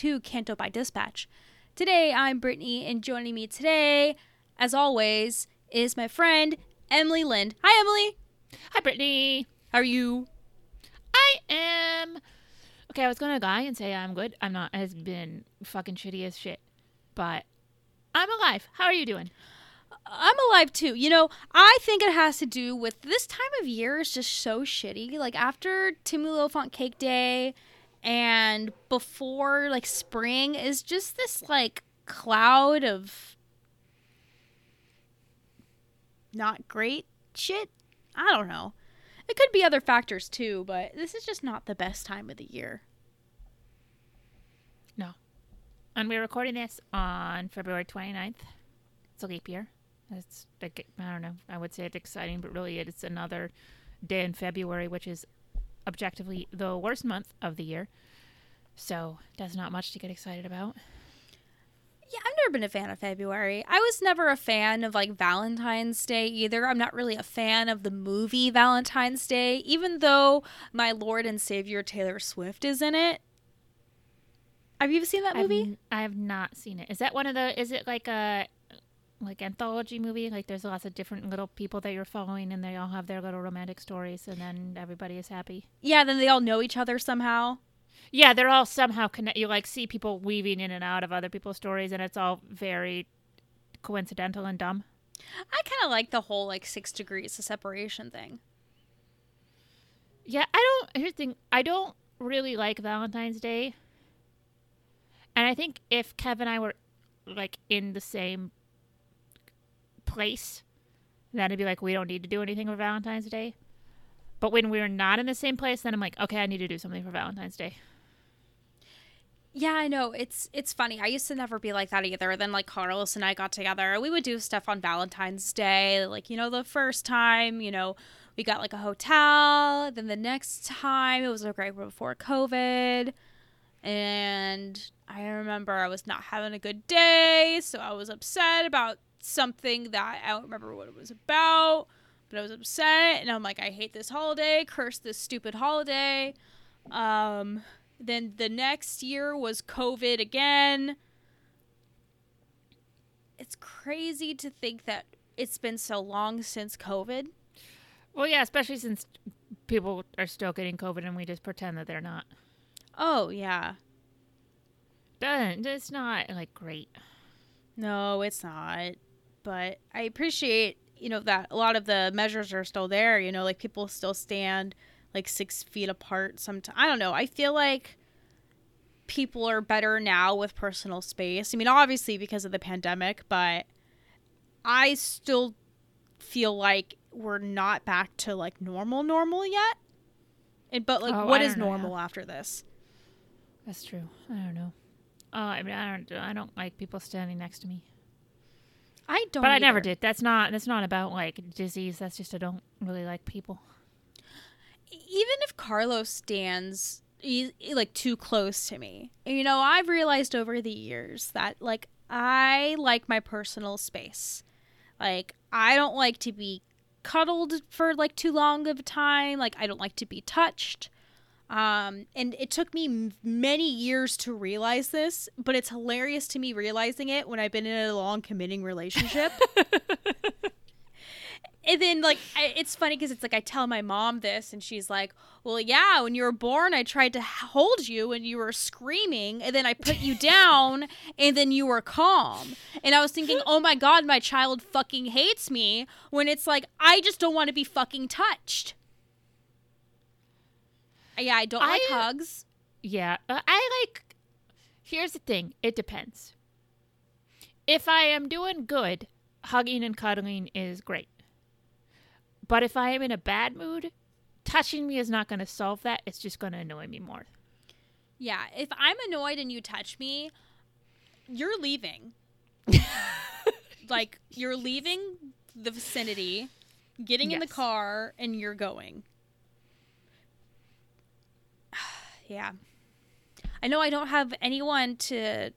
To Canto Bight Dispatch. Today I'm Brittany, and joining me today, as always, is my friend Emily Lind. Hi, Emily. Hi, Brittany. How are you? I am. Okay, I was gonna lie and say I'm good. I'm not. It's been fucking shitty as shit, but I'm alive. How are you doing? I'm alive too. You know, I think it has to do with this time of year is just so shitty. Like after Timmy Font Cake Day and before like spring is just this like cloud of not great shit. I don't know. It could be other factors too, but this is just not the best time of the year. No. And we're recording this on February 29th. It's a leap year. It's I don't know. I would say it's exciting, but really it's another day in February, which is objectively the worst month of the year. So there's not much to get excited about. Yeah, I've never been a fan of February. I was never a fan of like Valentine's Day either. I'm not really a fan of the movie Valentine's Day, even though my Lord and Savior Taylor Swift is in it. Have you seen that movie? I've, I have not seen it. Is that one of the? Is it like a like anthology movie? Like there's lots of different little people that you're following, and they all have their little romantic stories, and then everybody is happy. Yeah, then they all know each other somehow. Yeah, they're all somehow connect. You like see people weaving in and out of other people's stories, and it's all very coincidental and dumb. I kind of like the whole like six degrees of separation thing. Yeah, I don't. Here's the thing: I don't really like Valentine's Day, and I think if Kev and I were like in the same place, then it'd be like we don't need to do anything for Valentine's Day. But when we're not in the same place, then I'm like, okay, I need to do something for Valentine's Day. Yeah, I know. It's it's funny. I used to never be like that either. Then like Carlos and I got together. We would do stuff on Valentine's Day. Like, you know, the first time, you know, we got like a hotel. Then the next time it was like right before COVID. And I remember I was not having a good day, so I was upset about something that I don't remember what it was about, but I was upset and I'm like, I hate this holiday, curse this stupid holiday. Um then the next year was COVID again. It's crazy to think that it's been so long since COVID. Well, yeah, especially since people are still getting COVID and we just pretend that they're not. Oh, yeah. Doesn't it's not like great. No, it's not. But I appreciate, you know, that a lot of the measures are still there. You know, like people still stand like six feet apart sometimes i don't know i feel like people are better now with personal space i mean obviously because of the pandemic but i still feel like we're not back to like normal normal yet and, but like Oh, what is know, normal after this That's true. I don't know. Uh, I mean, I don't. I don't like people standing next to me. I don't but I never did. That's not. That's not about like disease. That's just I don't really like people. even if Carlos stands like too close to me, you know, I've realized over the years that like I like my personal space. Like I don't like to be cuddled for like too long of a time. Like I don't like to be touched. Um, and it took me many years to realize this, but it's hilarious to me realizing it when I've been in a long committing relationship. and then like I, it's funny because it's like I tell my mom this, and she's like, "Well, yeah, when you were born, I tried to hold you, and you were screaming, and then I put you down, and then you were calm." And I was thinking, "Oh my god, my child fucking hates me." When it's like I just don't want to be fucking touched. Yeah, I don't like I- hugs. Yeah, uh, I like. Here's the thing. It depends. If I am doing good, hugging and cuddling is great. But if I am in a bad mood, touching me is not going to solve that. It's just going to annoy me more. Yeah, if I'm annoyed and you touch me, you're leaving. like you're leaving the vicinity, getting in the car, and you're going. Yeah. I know I don't have anyone to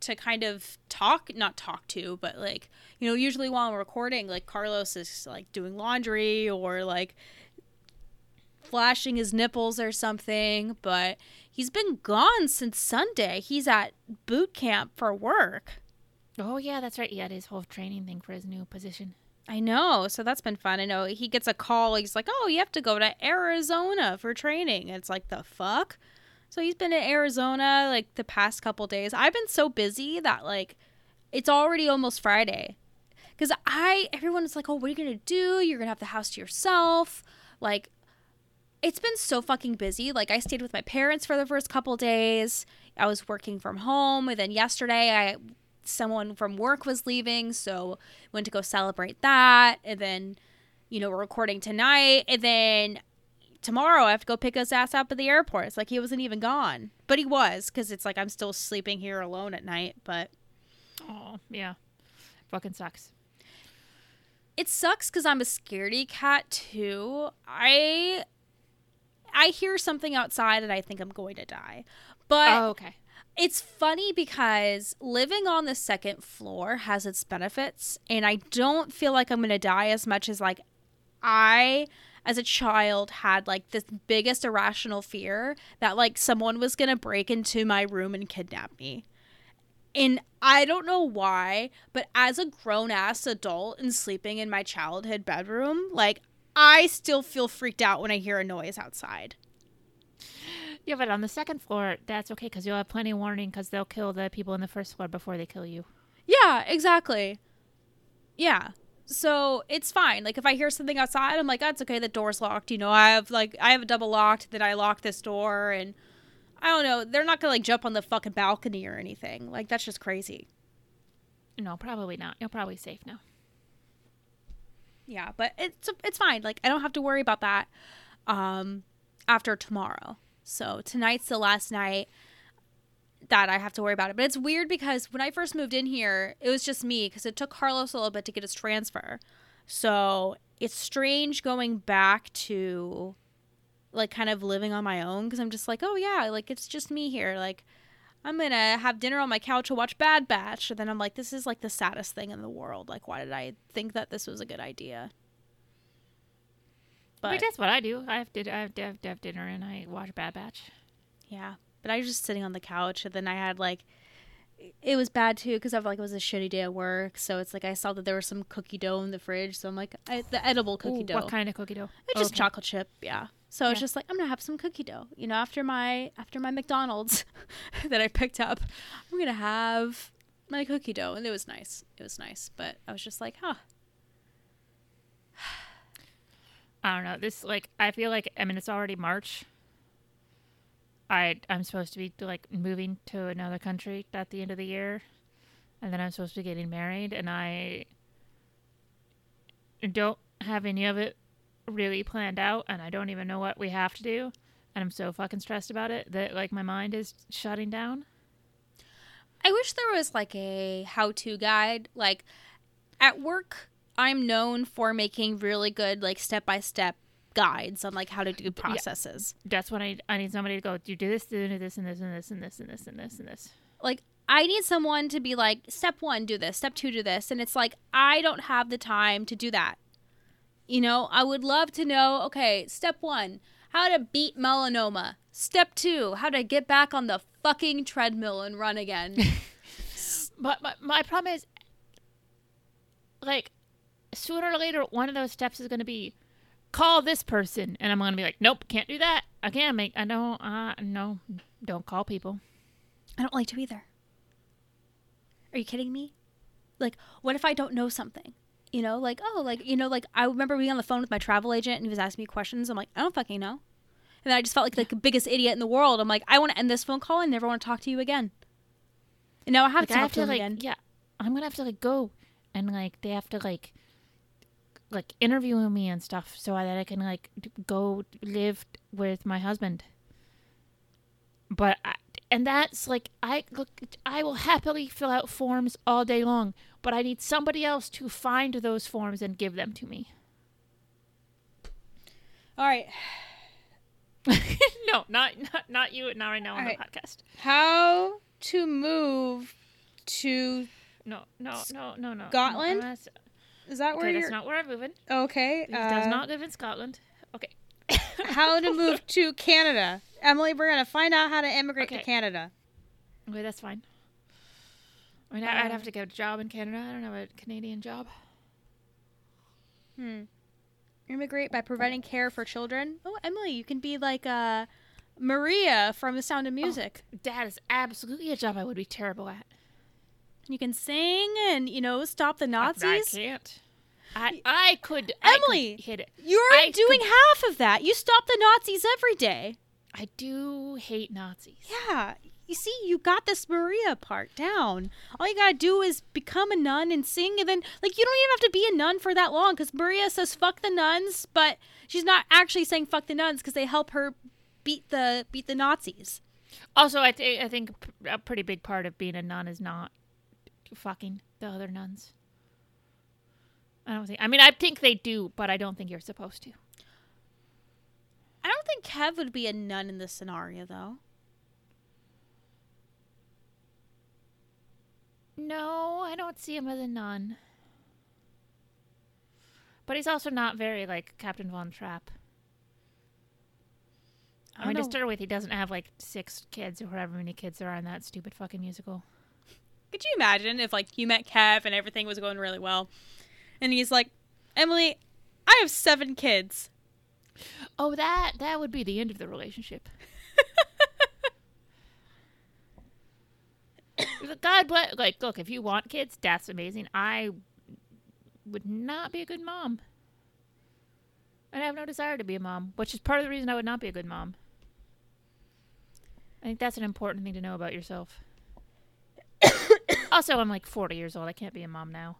to kind of talk not talk to, but like, you know, usually while I'm recording, like Carlos is like doing laundry or like flashing his nipples or something, but he's been gone since Sunday. He's at boot camp for work. Oh, yeah, that's right. He had his whole training thing for his new position. I know. So that's been fun. I know he gets a call. He's like, "Oh, you have to go to Arizona for training." It's like, "The fuck?" So he's been in Arizona like the past couple days. I've been so busy that like it's already almost Friday. Cuz I everyone's like, "Oh, what are you going to do? You're going to have the house to yourself." Like it's been so fucking busy. Like I stayed with my parents for the first couple days. I was working from home and then yesterday I someone from work was leaving, so went to go celebrate that and then you know, we're recording tonight and then tomorrow I have to go pick his ass up at the airport. It's like he wasn't even gone. But he was cuz it's like I'm still sleeping here alone at night, but Oh, yeah. Fucking sucks. it sucks because I'm a scaredy cat too. I I hear something outside and I think I'm going to die. But Oh, okay. It's funny because living on the second floor has its benefits and I don't feel like I'm going to die as much as like I as a child had like this biggest irrational fear that like someone was going to break into my room and kidnap me. And I don't know why, but as a grown ass adult and sleeping in my childhood bedroom, like I still feel freaked out when I hear a noise outside. Yeah, but on the second floor, that's okay because you'll have plenty of warning because they'll kill the people in the first floor before they kill you. Yeah, exactly. Yeah. So it's fine. Like if I hear something outside, I'm like, that's okay. The door's locked. You know, I have like I have a double locked. Then I lock this door, and I don't know. They're not gonna like jump on the fucking balcony or anything. Like that's just crazy. No, probably not. You're probably safe now. Yeah, but it's it's fine. Like I don't have to worry about that. Um, after tomorrow. So tonight's the last night that I have to worry about it. But it's weird because when I first moved in here, it was just me because it took Carlos a little bit to get his transfer. So it's strange going back to like kind of living on my own because I'm just like, oh yeah, like it's just me here. Like I'm gonna have dinner on my couch and watch Bad Batch. And then I'm like, this is like the saddest thing in the world. Like, why did I think that this was a good idea? But But that's what I do. I have to, I have to, have to have dinner and I watch Bad Batch. Yeah, but I was just sitting on the couch, and then I had like, it was bad too because of like it was a shitty day at work. So it's like I saw that there was some cookie dough in the fridge, so I'm like, I, the edible cookie Ooh, dough, What kind of cookie dough? it's just Okay. chocolate chip, yeah. So it's Yeah. just like I'm gonna have some cookie dough, you know, after my after my McDonald's that I picked up, I'm gonna have my cookie dough, and it was nice. It was nice, but I was just like, huh, I don't know. This like I feel like I mean it's already March. I I'm supposed to be like moving to another country at the end of the year, and then I'm supposed to be getting married, and I don't have any of it really planned out, and I don't even know what we have to do, and I'm so fucking stressed about it that like my mind is shutting down. I wish there was like a how to guide. Like at work, I'm known for making really good like step by step guides on like how to do processes. That's when I I need somebody to go. You do this, do this, and this, and this, and this, and this, and this, and this. Like I need someone to be like step 1 do this, step 2 do this and it's like I don't have the time to do that. You know, I would love to know, okay, step 1, how to beat melanoma. Step two, how to get back on the fucking treadmill and run again. But my, my problem is, like, sooner or later, one of those steps is going to be call this person, and I'm going to be like, nope, can't do that. I can't make. I don't. Uh, no, don't call people. I don't like to either. Are you kidding me? Like, what if I don't know something? You know, like, oh, like, you know, like, I remember being on the phone with my travel agent and he was asking me questions. I'm like, I don't fucking know. And then I just felt like, like the biggest idiot in the world. I'm like, I want to end this phone call and never want to talk to you again. And now I have Like, to I talk have to to like, again. yeah, I'm gonna have to like go and like they have to like like interviewing me and stuff so that I can like go live with my husband. But I, and that's like I look, I will happily fill out forms all day long, but I need somebody else to find those forms and give them to me. All right. no, not not not you, not right now on All the right. podcast. How to move to. No, no, no, no, no. Scotland? Is that where okay, you're. that's not where I'm moving. okay. He does uh, not live in Scotland. Okay. how to move to Canada. Emily, we're going to find out how to immigrate to Canada. Okay, that's fine. I mean, I'd have Uh, to get a job in Canada. I don't have a Canadian job. Hmm. Immigrate by providing care for children. Oh, Emily, you can be like uh, Maria from The Sound of Music. That is absolutely a job I would be terrible at. You can sing and you know stop the Nazis. I Nazis. can't. I I could. I could Emily! hit it. You're I doing could- half of that. You stop the Nazis every day. I do hate Nazis. Yeah. You see, you got this Maria part down. All you gotta do is become a nun and sing, and then, like, you don't even have to be a nun for that long, because Maria says "fuck the nuns," but she's not actually saying "fuck the nuns" because they help her beat the beat the Nazis. Also, I think I think a pretty big part of being a nun is not fucking the other nuns. I don't think. I mean, I think they do, but I don't think you're supposed to. I don't think Kev would be a nun in this scenario, though. No, I don't see him as a nun. But he's also not very like Captain Von Trapp. I, I mean, to don't start with, he doesn't have like six kids or however many kids there are in that stupid fucking musical. Could you imagine if, like, you met Kev and everything was going really well, and he's like, "Emily, I have seven kids." Oh, that that would be the end of the relationship. God bless. Like, look, if you want kids, that's amazing. I would not be a good mom. And I have no desire to be a mom, which is part of the reason I would not be a good mom. I think that's an important thing to know about yourself. Also, I'm like 40 years old. I can't be a mom now.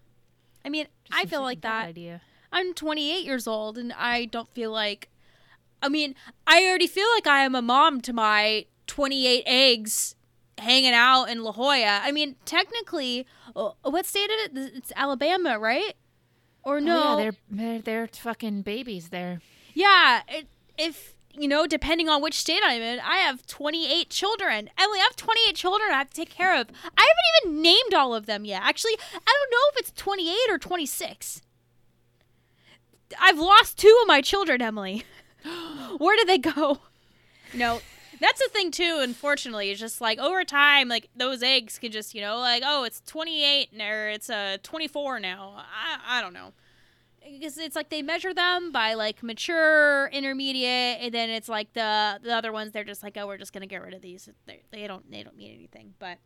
I mean, Just I feel like that. idea. I'm 28 years old and I don't feel like I mean, I already feel like I am a mom to my 28 eggs hanging out in La Jolla. I mean, technically, uh, what state is it? It's Alabama, right? Or no? Oh, yeah, they're, they're they're fucking babies there. Yeah, it, if you know, depending on which state I'm in, I have 28 children. Emily, I have 28 children I have to take care of. I haven't even named all of them yet. Actually, I don't know if it's 28 or 26. I've lost two of my children, Emily. Where did they go? No, that's the thing too. Unfortunately, it's just like over time, like those eggs can just, you know, like oh, it's 28 or it's uh 24 now. I I don't know because it's like they measure them by like mature, intermediate, and then it's like the the other ones. They're just like, oh, we're just gonna get rid of these. They they don't they don't mean anything. But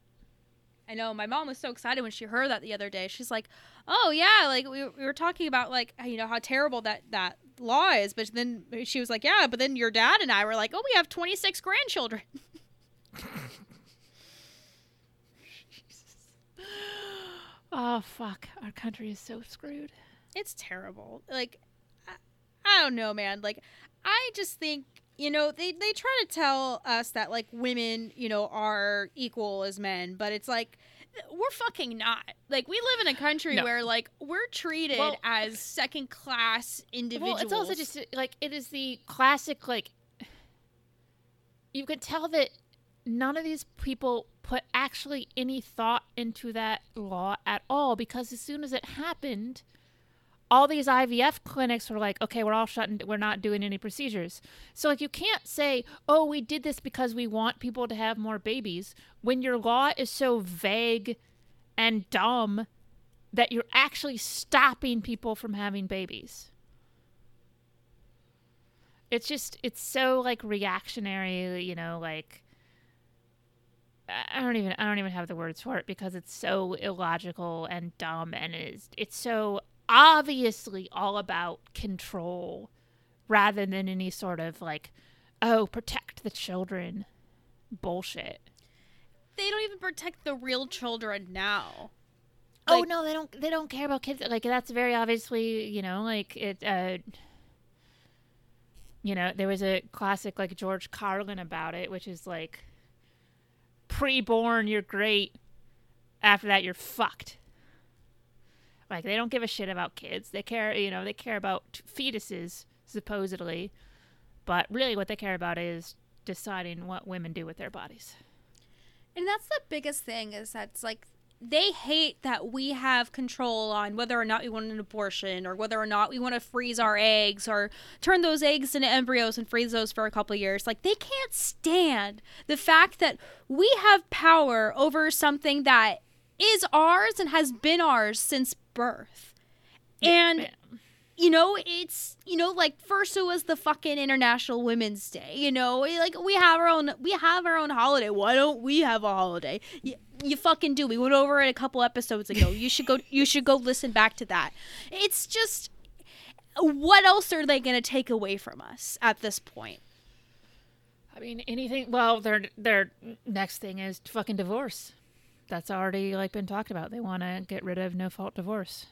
I know my mom was so excited when she heard that the other day. She's like, oh yeah, like we, we were talking about like you know how terrible that that law is. But then she was like, yeah, but then your dad and I were like, oh, we have twenty six grandchildren. Oh fuck, our country is so screwed. It's terrible. Like, I, I don't know, man. Like, I just think you know they they try to tell us that like women you know are equal as men, but it's like we're fucking not. Like, we live in a country No. where like we're treated Well- as second class individuals. Well, it's also just like it is the classic like you could tell that none of these people put actually any thought into that law at all because as soon as it happened, all these IVF clinics were like, okay, we're all shutting, we're not doing any procedures. So, like, you can't say, oh, we did this because we want people to have more babies when your law is so vague and dumb that you're actually stopping people from having babies. It's just, it's so like reactionary, you know, like. I don't even I don't even have the words for it because it's so illogical and dumb and it is it's so obviously all about control rather than any sort of like oh protect the children bullshit. They don't even protect the real children now. oh no, they don't they don't care about kids like that's very obviously, you know, like it uh you know, there was a classic like George Carlin about it, which is like pre-born you're great. After that you're fucked. Like they don't give a shit about kids. They care, you know, they care about fetuses supposedly, but really what they care about is deciding what women do with their bodies. And that's the biggest thing is that's like they hate that we have control on whether or not we want an abortion or whether or not we want to freeze our eggs or turn those eggs into embryos and freeze those for a couple years. Like they can't stand the fact that we have power over something that is ours and has been ours since birth. And you know, it's you know, like first it was the fucking International Women's Day. You know, like we have our own we have our own holiday. Why don't we have a holiday? You, you fucking do. We went over it a couple episodes ago. You should go. You should go listen back to that. It's just, what else are they gonna take away from us at this point? I mean, anything. Well, their their next thing is fucking divorce. That's already like been talked about. They want to get rid of no fault divorce.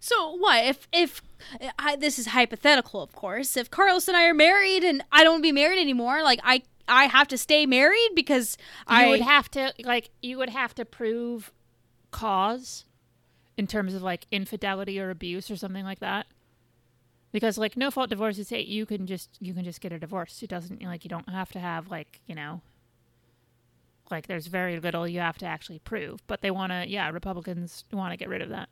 So what if if I, this is hypothetical, of course. If Carlos and I are married and I don't want to be married anymore, like I I have to stay married because You I would have to like you would have to prove cause in terms of like infidelity or abuse or something like that. Because like no fault divorce is say you can just you can just get a divorce. It doesn't like you don't have to have like you know like there's very little you have to actually prove. But they want to yeah Republicans want to get rid of that.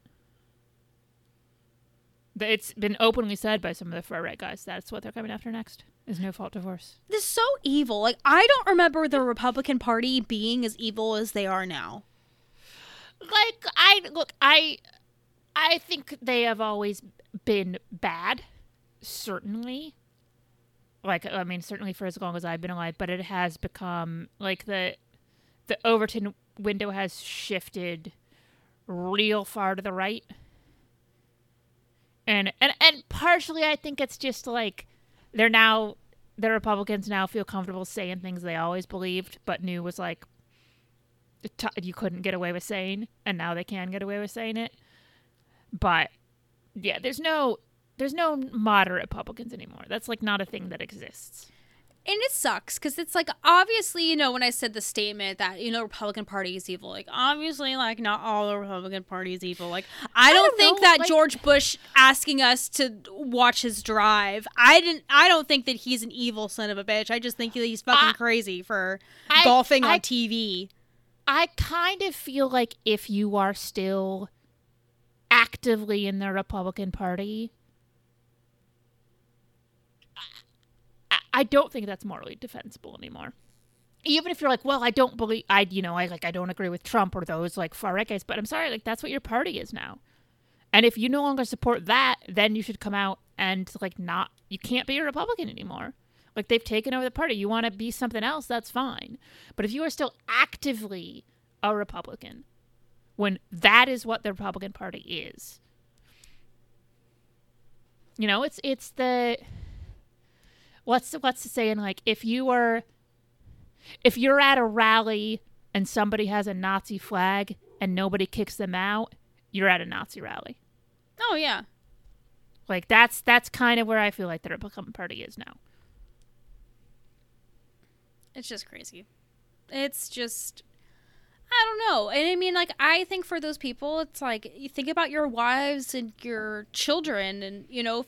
It's been openly said by some of the far right guys that's what they're coming after next is no fault divorce. this is so evil. Like I don't remember the Republican Party being as evil as they are now. like I look, I I think they have always been bad, certainly. Like I mean, certainly for as long as I've been alive, but it has become like the the Overton window has shifted real far to the right. And and and partially I think it's just like they're now the Republicans now feel comfortable saying things they always believed but knew was like t- you couldn't get away with saying, and now they can get away with saying it. But yeah, there's no there's no moderate Republicans anymore. That's like not a thing that exists. And it sucks because it's like obviously, you know, when I said the statement that you know Republican Party is evil, like obviously, like not all the Republican Party is evil. Like I don't, don't think know, that like- George Bush asking us to watch his drive. I didn't. I don't think that he's an evil son of a bitch. I just think that he's fucking I- crazy for I- golfing on TV. I kind of feel like if you are still actively in the Republican Party, I, don't think that's morally defensible anymore. Even if you're like, well, I don't believe I, you know, I like I don't agree with Trump or those like far right guys, but I'm sorry, like that's what your party is now. And if you no longer support that, then you should come out and like not you can't be a Republican anymore. Like they've taken over the party. You want to be something else, that's fine. But if you are still actively a Republican, when that is what the Republican Party is, you know, it's it's the what's what's the saying like if you are if you're at a rally and somebody has a Nazi flag and nobody kicks them out, you're at a Nazi rally. Oh yeah. Like that's that's kind of where I feel like the Republican Party is now. It's just crazy. It's just I don't know. And I mean like I think for those people it's like you think about your wives and your children and you know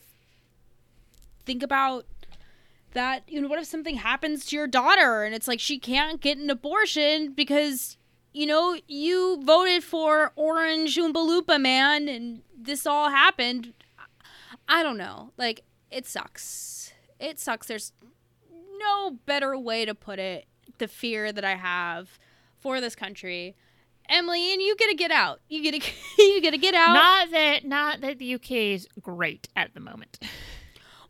think about that you know what if something happens to your daughter and it's like she can't get an abortion because you know, you voted for Orange Oompa man and this all happened. I don't know. Like, it sucks. It sucks. There's no better way to put it. The fear that I have for this country. Emily, and you get to get out. You get to you get to get out. Not that not that the UK is great at the moment.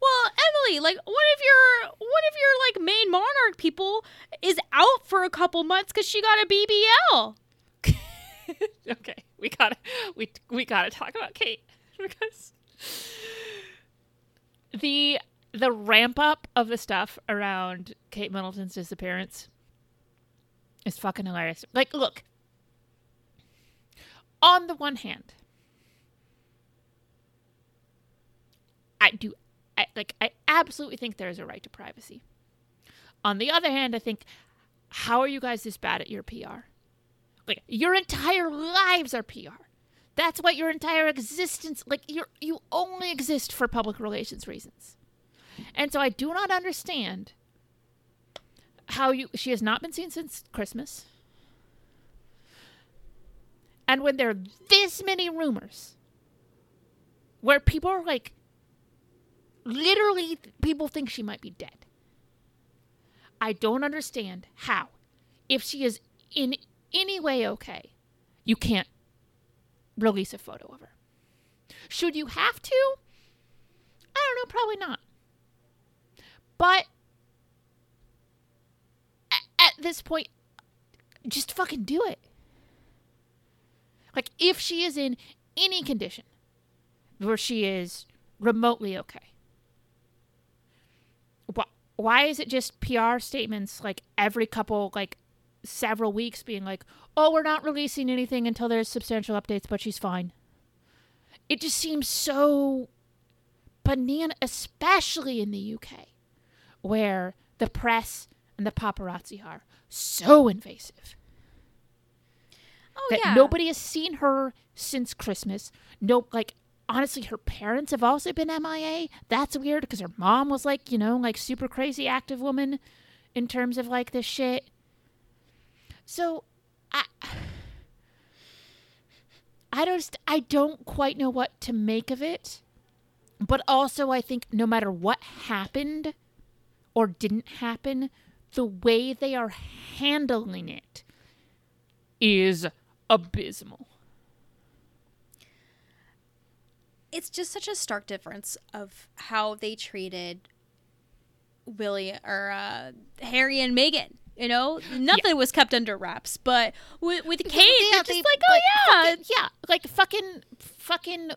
Well, Emily, like, what if your what if your like main monarch people is out for a couple months because she got a BBL? okay, we gotta we we gotta talk about Kate because the the ramp up of the stuff around Kate Middleton's disappearance is fucking hilarious. Like, look, on the one hand, I do, I like, I absolutely think there is a right to privacy. On the other hand, I think, how are you guys this bad at your PR? Like, your entire lives are PR. That's what your entire existence, like, you you only exist for public relations reasons. And so I do not understand how you she has not been seen since Christmas. And when there are this many rumors where people are like literally people think she might be dead. I don't understand how if she is in any way okay, you can't release a photo of her. Should you have to? I don't know, probably not. But at, this point, just fucking do it. Like, if she is in any condition where she is remotely okay, why is it just PR statements like every couple, like several weeks being like, oh, we're not releasing anything until there's substantial updates, but she's fine? It just seems so banana, especially in the UK, where the press and the paparazzi are so invasive Oh that yeah. nobody has seen her since Christmas. No, like honestly, her parents have also been MIA. That's weird because her mom was like, you know, like super crazy active woman in terms of like this shit. So, I, I don't, I don't quite know what to make of it. But also, I think no matter what happened or didn't happen, the way they are handling it is abysmal. It's just such a stark difference of how they treated Willie or uh, Harry and Meghan. You know, nothing was kept under wraps, but with, with Kate, Yeah, they're just they- like, oh yeah, fucking- yeah, like fucking fucking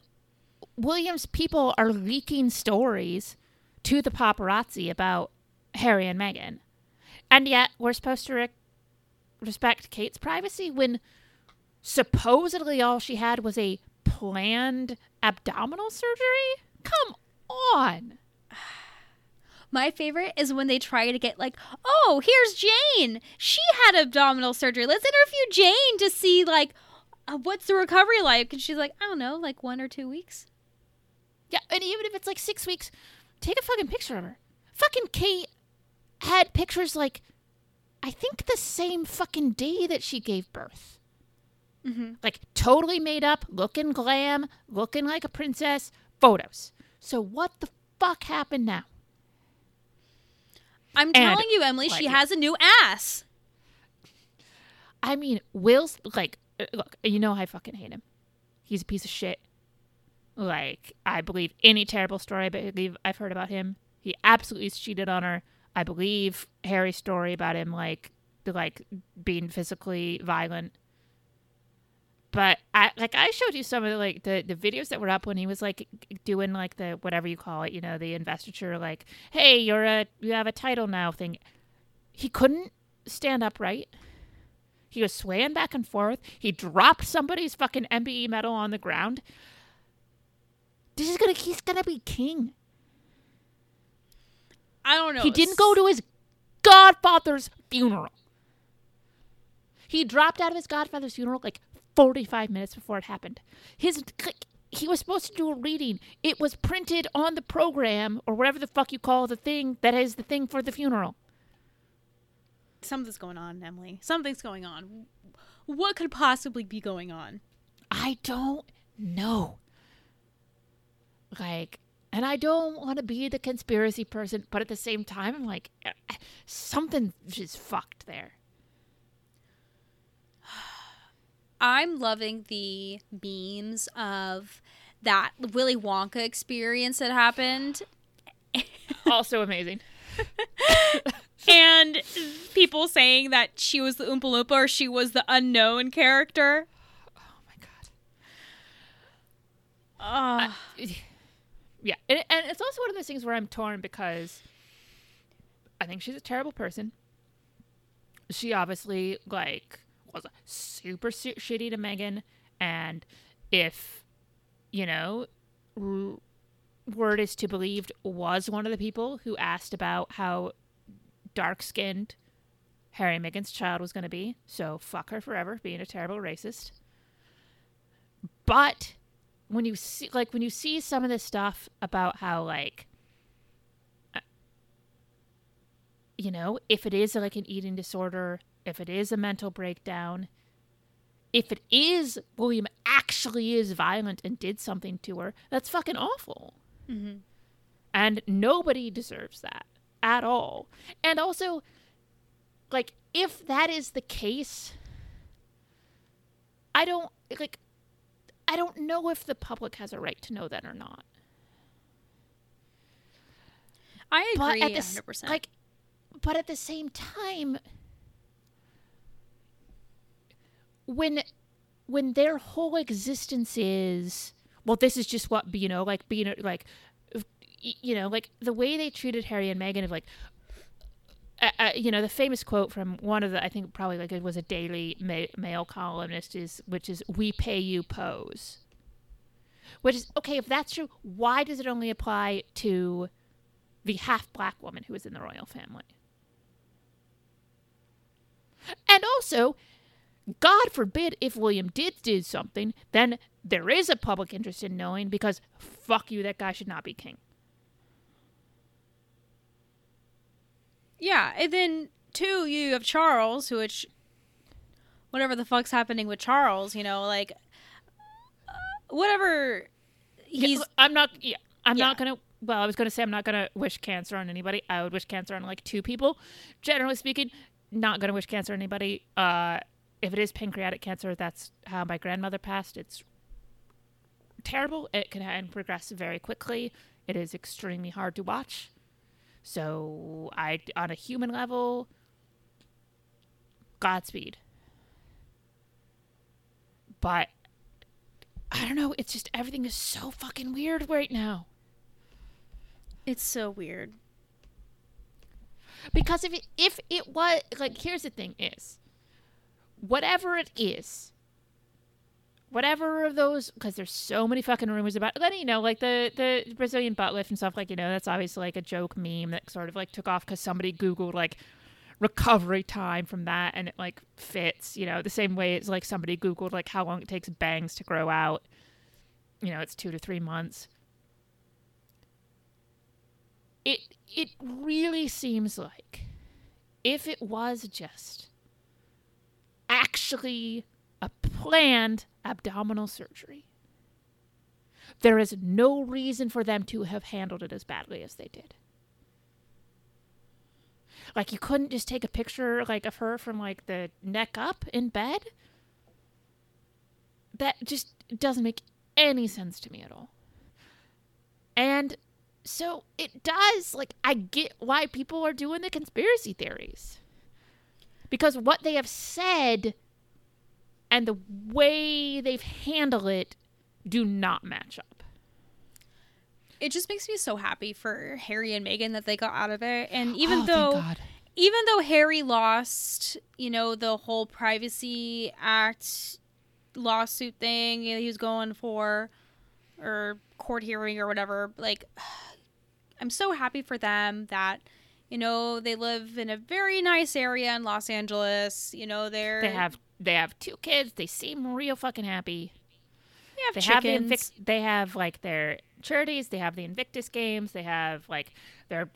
Williams people are leaking stories to the paparazzi about Harry and Meghan, and yet we're supposed to re- respect Kate's privacy when supposedly all she had was a planned abdominal surgery. Come on. My favorite is when they try to get like, oh, here's Jane. She had abdominal surgery. Let's interview Jane to see like uh, what's the recovery like. And she's like, I don't know, like one or two weeks. Yeah, and even if it's like six weeks, take a fucking picture of her. Fucking Kate had pictures like, I think the same fucking day that she gave birth. Mm-hmm. Like totally made up, looking glam, looking like a princess, photos. So what the fuck happened now? I'm And, telling you, Emily, she has a new ass. I mean, Will's like, uh, look, you know I fucking hate him. He's a piece of shit. Like, I believe any terrible story I believe I've heard about him. He absolutely cheated on her. I believe Harry's story about him, like, like being physically violent. But I like I showed you some of the, like the the videos that were up when he was like doing like the whatever you call it, you know, the investiture, like, hey, you're a you have a title now thing. He couldn't stand upright. He was swaying back and forth. He dropped somebody's fucking MBE medal on the ground. This is gonna he's gonna be king. I don't know. He didn't go to his godfather's funeral. He dropped out of his godfather's funeral like 45 minutes before it happened. His he was supposed to do a reading. It was printed on the program or whatever the fuck you call the thing that is the thing for the funeral. Something's going on, Emily. Something's going on. what could possibly be going on? I don't know. Like, and I don't want to be the conspiracy person, but at the same time, I'm like, eh, something just fucked there. I'm loving the memes of that Willy Wonka experience that happened Also amazing. and people saying that she was the Oompa Loompa or she was the unknown character. Oh my god. Oh, Yeah, and, and it's also one of those things where I'm torn because I think she's a terrible person. She obviously like was super su- shitty to Meghan, and if you know, r- word is to believed, was one of the people who asked about how dark skinned Harry and Meghan's child was going to be. So fuck her forever, being a terrible racist. But when you see like when you see some of this stuff about how like uh, you know if it is like an eating disorder if it is a mental breakdown if it is william actually is violent and did something to her that's fucking awful mm-hmm. and nobody deserves that at all and also like if that is the case i don't like I don't know if the public has a right to know that or not. I But agree at the 100%. like, but at the same time, when when their whole existence is well, this is just what you know, like being like you know, like the way they treated Harry and Meghan of like. Uh, you know the famous quote from one of the I think probably like it was a Daily Ma- Mail columnist is which is "We pay you pose," which is okay if that's true. Why does it only apply to the half black woman who was in the royal family? And also, God forbid if William did do something, then there is a public interest in knowing because fuck you, that guy should not be king. yeah, and then two, you have Charles, who which whatever the fuck's happening with Charles, you know, like uh, whatever he's I'm not. Yeah, I'm Yeah. not gonna. Well, I was gonna say I'm not gonna wish cancer on anybody. I would wish cancer on like two people. Generally speaking, not gonna wish cancer on anybody. Uh, if it is pancreatic cancer, that's how my grandmother passed. It's terrible. It can progress very quickly. It is extremely hard to watch. So I, on a human level, Godspeed. But I don't know. It's just everything is so fucking weird right now. it's so weird. Because if it, if it was like, here's the thing: is whatever it is, whatever of those, because there's so many fucking rumors about. Then you know, like the the Brazilian butt lift and stuff. Like you know, that's obviously like a joke meme that sort of like took off because somebody googled like recovery time from that and it like fits you know the same way it's like somebody googled like how long it takes bangs to grow out you know it's two to three months it it really seems like if it was just actually a planned abdominal surgery. There is no reason for them to have handled it as badly as they did. Like you couldn't just take a picture like of her from like the neck up in bed? That just doesn't make any sense to me at all. And so it does like i get why people are doing the conspiracy theories because what they have said and the way they've handled it do not match up It just makes me so happy for Harry and Meghan that they got out of it. And even Oh, though even though Harry lost, you know, the whole Privacy Act lawsuit thing he was going for or court hearing or whatever, like I'm so happy for them that you know they live in a very nice area in Los Angeles. You know they're they have they have two kids they seem real fucking happy they have they have the chickens. Invic- they have like their charities they have the invictus games they have like their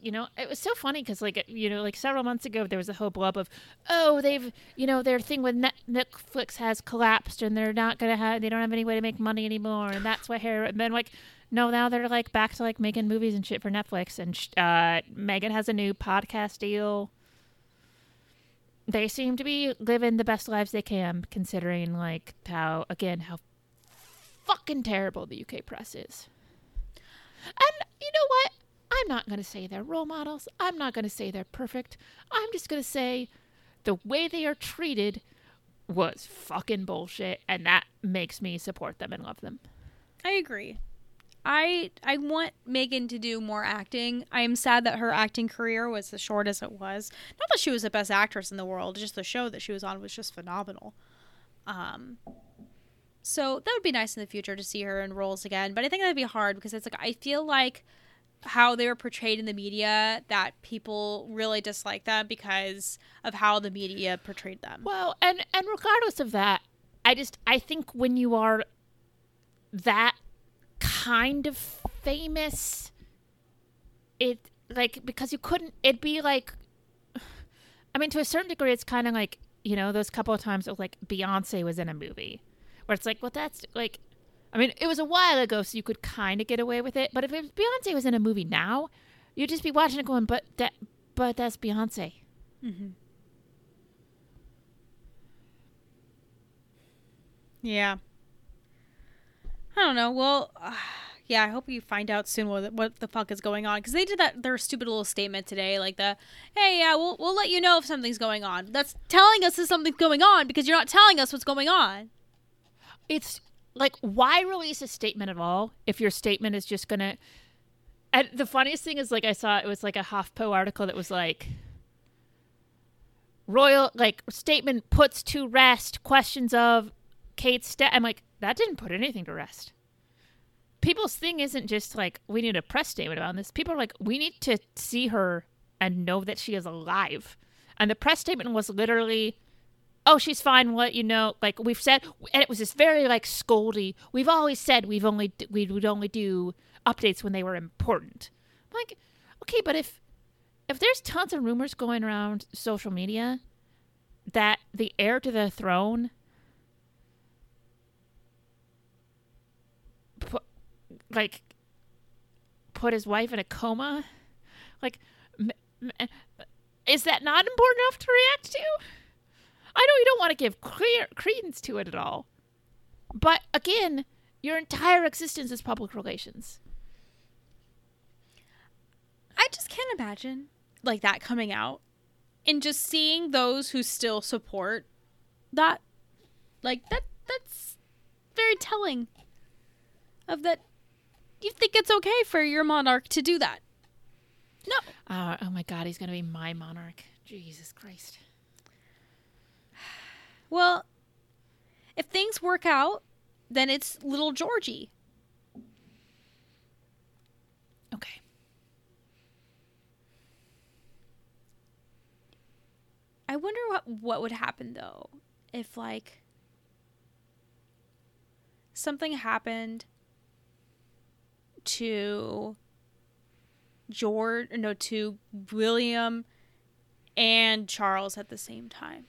you know, it was so funny because, like, you know, like several months ago, there was a whole blub of, oh, they've, you know, their thing with Net- Netflix has collapsed and they're not gonna have, they don't have any way to make money anymore, and that's why Harry. And then like, no, now they're like back to like making movies and shit for Netflix, and uh, Meghan has a new podcast deal. They seem to be living the best lives they can, considering like how again how fucking terrible the UK press is. And you know what? I'm not going to say they're role models. I'm not going to say they're perfect. I'm just going to say the way they are treated was fucking bullshit, and that makes me support them and love them. I agree. I I want Meghan to do more acting. I am sad that her acting career was as short as it was. Not that she was the best actress in the world, just the show that she was on was just phenomenal. Um so that would be nice in the future to see her in roles again, but I think that'd be hard because it's like I feel like how they were portrayed in the media that people really dislike them because of how the media portrayed them. Well, and and regardless of that, I just I think when you are that kind of famous, it like because you couldn't it'd be like I mean to a certain degree it's kind of like, you know, those couple of times of like Beyonce was in a movie where it's like, well that's like I mean, it was a while ago, so you could kind of get away with it. But if Beyonce was in a movie now, you'd just be watching it going, "But that, but that's Beyonce." Mm-hmm. Yeah. I don't know. Well, uh, yeah. I hope we find out soon what what the fuck is going on because they did that their stupid little statement today, like the, "Hey, yeah, we'll we'll let you know if something's going on." That's telling us that something's going on because you're not telling us what's going on. It's like why release a statement at all if your statement is just gonna and the funniest thing is like i saw it was like a HuffPo article that was like royal like statement puts to rest questions of kate's step i'm like that didn't put anything to rest people's thing isn't just like we need a press statement about this people are like we need to see her and know that she is alive and the press statement was literally oh, she's fine. What you know, like we've said, and it was this very like scoldy. We've always said we've only we would only do updates when they were important. Like, okay, but if if there's tons of rumors going around social media that the heir to the throne put like put his wife in a coma, like. M- m- eh, is that not important enough to react to? I know you don't want to give clear credence to it at all. But again, your entire existence is public relations. I just can't imagine like that coming out and just seeing those who still support that like that that's very telling of that you think it's okay for your monarch to do that. No. Uh, oh my god, he's going to be my monarch. Jesus Christ. Well, if things work out, then it's little Georgie. Okay. I wonder what what would happen though if like something happened to George no to William and Charles at the same time.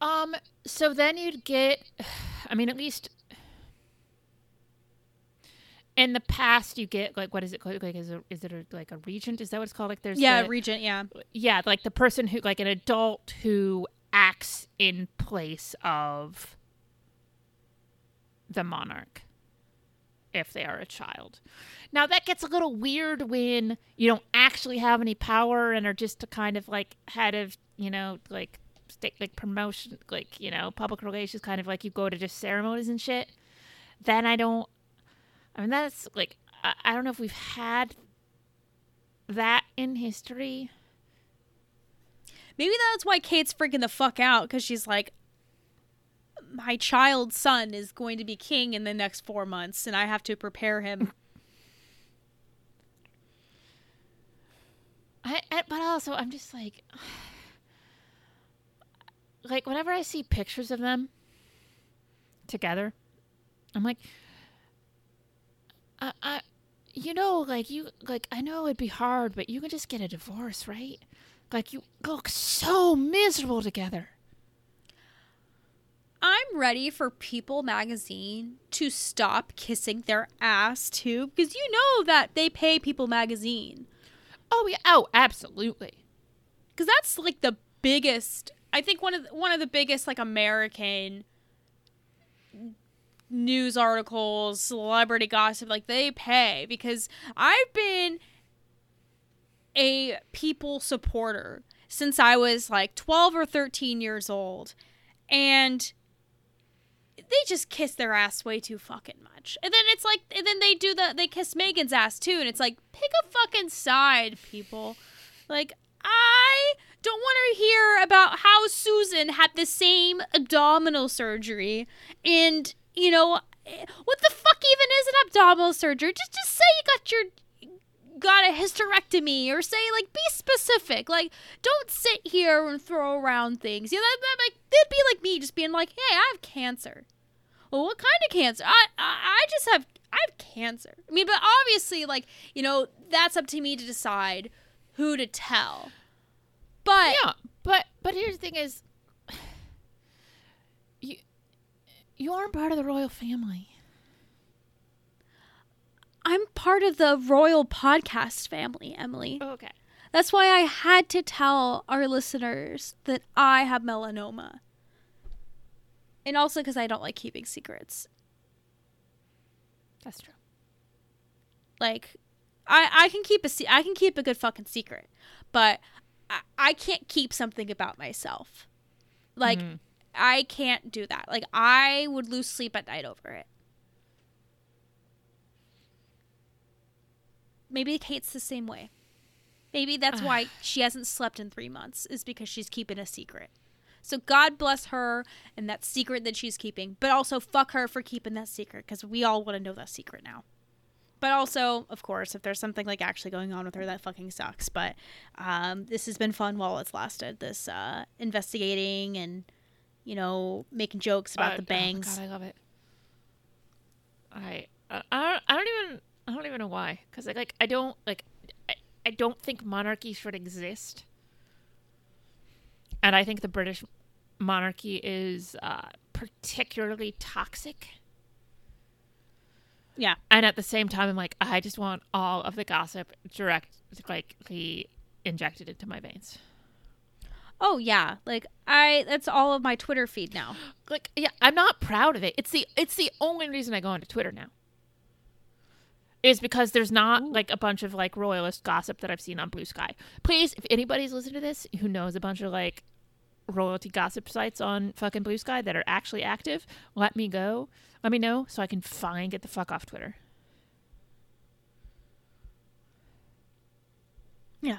Um, so then you'd get, I mean, at least in the past, you get like what is it called? Like, is it is it a, like a regent? Is that what it's called? Like, there's yeah, the, regent. Yeah, yeah, like the person who, like, an adult who acts in place of the monarch if they are a child. Now that gets a little weird when you don't actually have any power and are just a kind of like head of, you know, like state like promotion like you know public relations kind of like you go to just ceremonies and shit then i don't i mean that's like i, I don't know if we've had that in history maybe that's why kate's freaking the fuck out because she's like my child's son is going to be king in the next four months and i have to prepare him I, I but also i'm just like like whenever I see pictures of them together, I'm like, I, I you know, like you, like I know it'd be hard, but you can just get a divorce, right? Like you look so miserable together. I'm ready for People magazine to stop kissing their ass too because you know that they pay People magazine. Oh yeah, oh absolutely. Cuz that's like the biggest I think one of the, one of the biggest like American news articles, celebrity gossip like they pay because I've been a People supporter since I was like 12 or 13 years old and they just kiss their ass way too fucking much. And then it's like, and then they do the, they kiss Meghan's ass too. And it's like, pick a fucking side, people. Like, I don't want to hear about how Susan had the same abdominal surgery. And, you know, what the fuck even is an abdominal surgery? Just, just say you got your, got a hysterectomy or say like be specific like don't sit here and throw around things you know that, that like they'd be like me just being like hey i have cancer well what kind of cancer i i, I just have i have cancer i mean but obviously like you know that's up to me to decide who to tell but Yeah, but but here's the thing: is you you aren't part of the royal family. i'm part of the royal podcast family emily oh, Okay. That's why I had to tell our listeners that I have melanoma. And also because I don't like keeping secrets. That's true. Like, I, I can keep a se- I can keep a good fucking secret, but I, I can't keep something about myself. Like, Mhm. I can't do that. Like, I would lose sleep at night over it. Maybe Kate's the same way. Maybe that's why she hasn't slept in three months, is because she's keeping a secret. So God bless her and that secret that she's keeping, but also fuck her for keeping that secret because we all want to know that secret now. But also, of course, if there's something like actually going on with her, that fucking sucks. But um, this has been fun while it's lasted. This uh, investigating and you know making jokes about Uh, the oh. God, I love it. I uh, I don't, I don't even I don't even know why because like, like I don't like I, I don't think monarchy should exist, and I think the British monarchy is uh, particularly toxic. yeah. And at the same time, I'm like, I just want all of the gossip direct, like, injected into my veins. Oh yeah. Like I, that's all of my Twitter feed now. Like, yeah, I'm not proud of it. It's the it's the only reason I go onto Twitter now. Is because there's not like a bunch of like royalist gossip that I've seen on Blue Sky. Please, if anybody's listening to this who knows a bunch of like royalty gossip sites on fucking Blue Sky that are actually active, let me go. Let me know so I can fine get the fuck off Twitter. Yeah.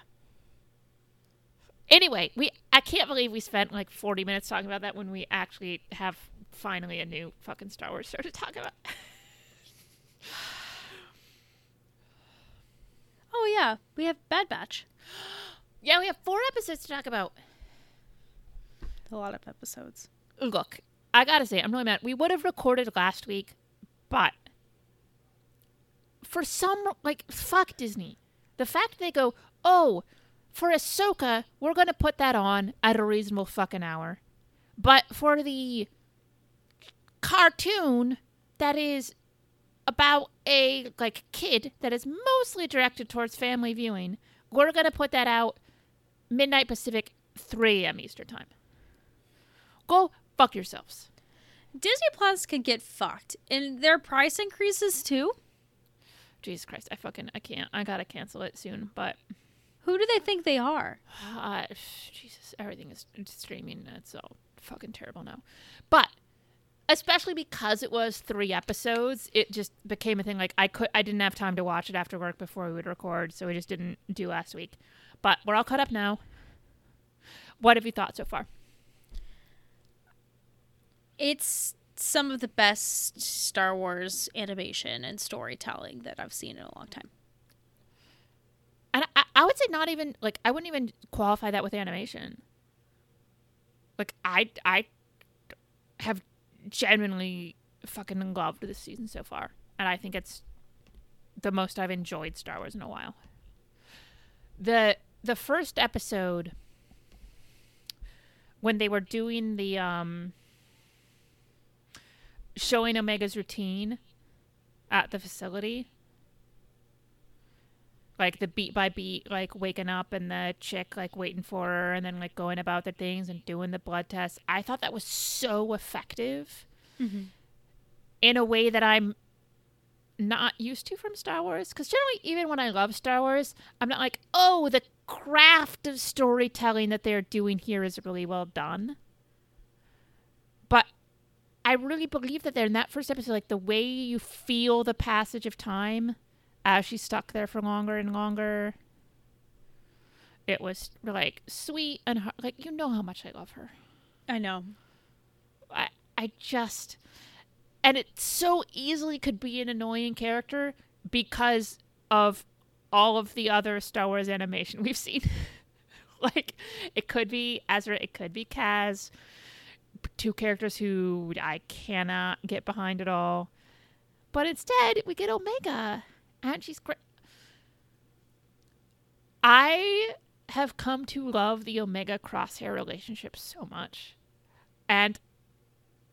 Anyway, we I can't believe we spent like 40 minutes talking about that when we actually have finally a new fucking Star Wars show to talk about. Oh yeah. We have Bad Batch. yeah, we have four episodes to talk about. A lot of episodes. Look, I gotta say, I'm really mad. We would have recorded last week, but for some, like, fuck Disney. The fact they go, oh, for Ahsoka, we're gonna put that on at a reasonable fucking hour. But for the cartoon that is about a like kid that is mostly directed towards family viewing, we're gonna put that out midnight Pacific, 3 a.m. Eastern time. Go fuck yourselves. Disney Plus can get fucked, and their price increases too. Jesus Christ, I fucking I can't. I gotta cancel it soon. But Who do they think they are? uh, Jesus, everything is streaming. It's all fucking terrible now. But especially because it was three episodes, it just became a thing. Like I could, I didn't have time to watch it after work before we would record, so we just didn't do last week. But we're all caught up now. What have you thought so far? It's some of the best Star Wars animation and storytelling that I've seen in a long time. And I, I would say not even like I wouldn't even qualify that with animation. Like I I have genuinely fucking loved this season so far, and I think it's the most I've enjoyed Star Wars in a while. The the first episode when they were doing the um showing Omega's routine at the facility like the beat by beat like waking up and the chick like waiting for her and then like going about their things and doing the blood test. I thought that was so effective mm-hmm. in a way that i'm not used to from star wars. Because generally even when i love star wars i'm not like oh the craft of storytelling that they're doing here is really well done. But i really believe that they're in that first episode like the way you feel the passage of time as she stuck there for longer and longer. It was like sweet and har- like you know how much I love her. I know. I I just and it so easily could be an annoying character because of all of the other Star Wars animation we've seen. like it could be Ezra, it could be Kaz, two characters who I cannot get behind at all. But instead, we get Omega, and she's great. I have come to love the Omega Crosshair relationship so much. And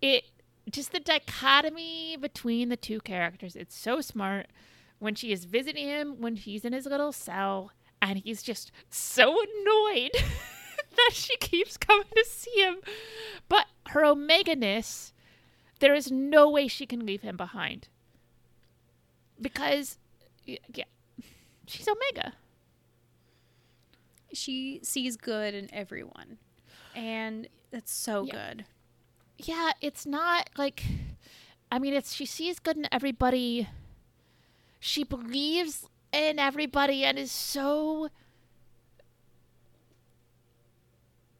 it just the dichotomy between the two characters, it's so smart. When she is visiting him, when he's in his little cell, and he's just so annoyed that she keeps coming to see him. But her Omega ness, there is no way she can leave him behind. Because, yeah, she's Omega. She sees good in everyone. And that's so Yeah. good. yeah, it's not like I mean it's she sees good in everybody. She believes in everybody and is so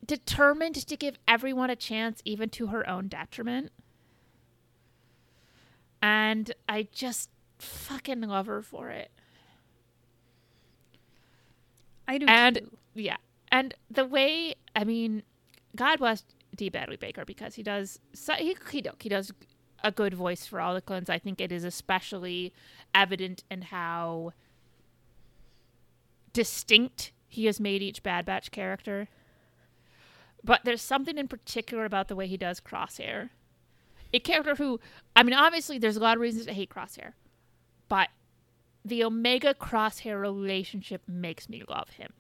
determined to give everyone a chance even to her own detriment. And I just fucking love her for it. I do And- too. Yeah. And the way, I mean, God bless D. Bradley Baker because he does, so- he, he, he does a good voice for all the clones. I think it is especially evident in how distinct he has made each Bad Batch character. But there's something in particular about the way he does Crosshair. A character who, I mean, obviously there's a lot of reasons to hate Crosshair, but the Omega Crosshair relationship makes me love him.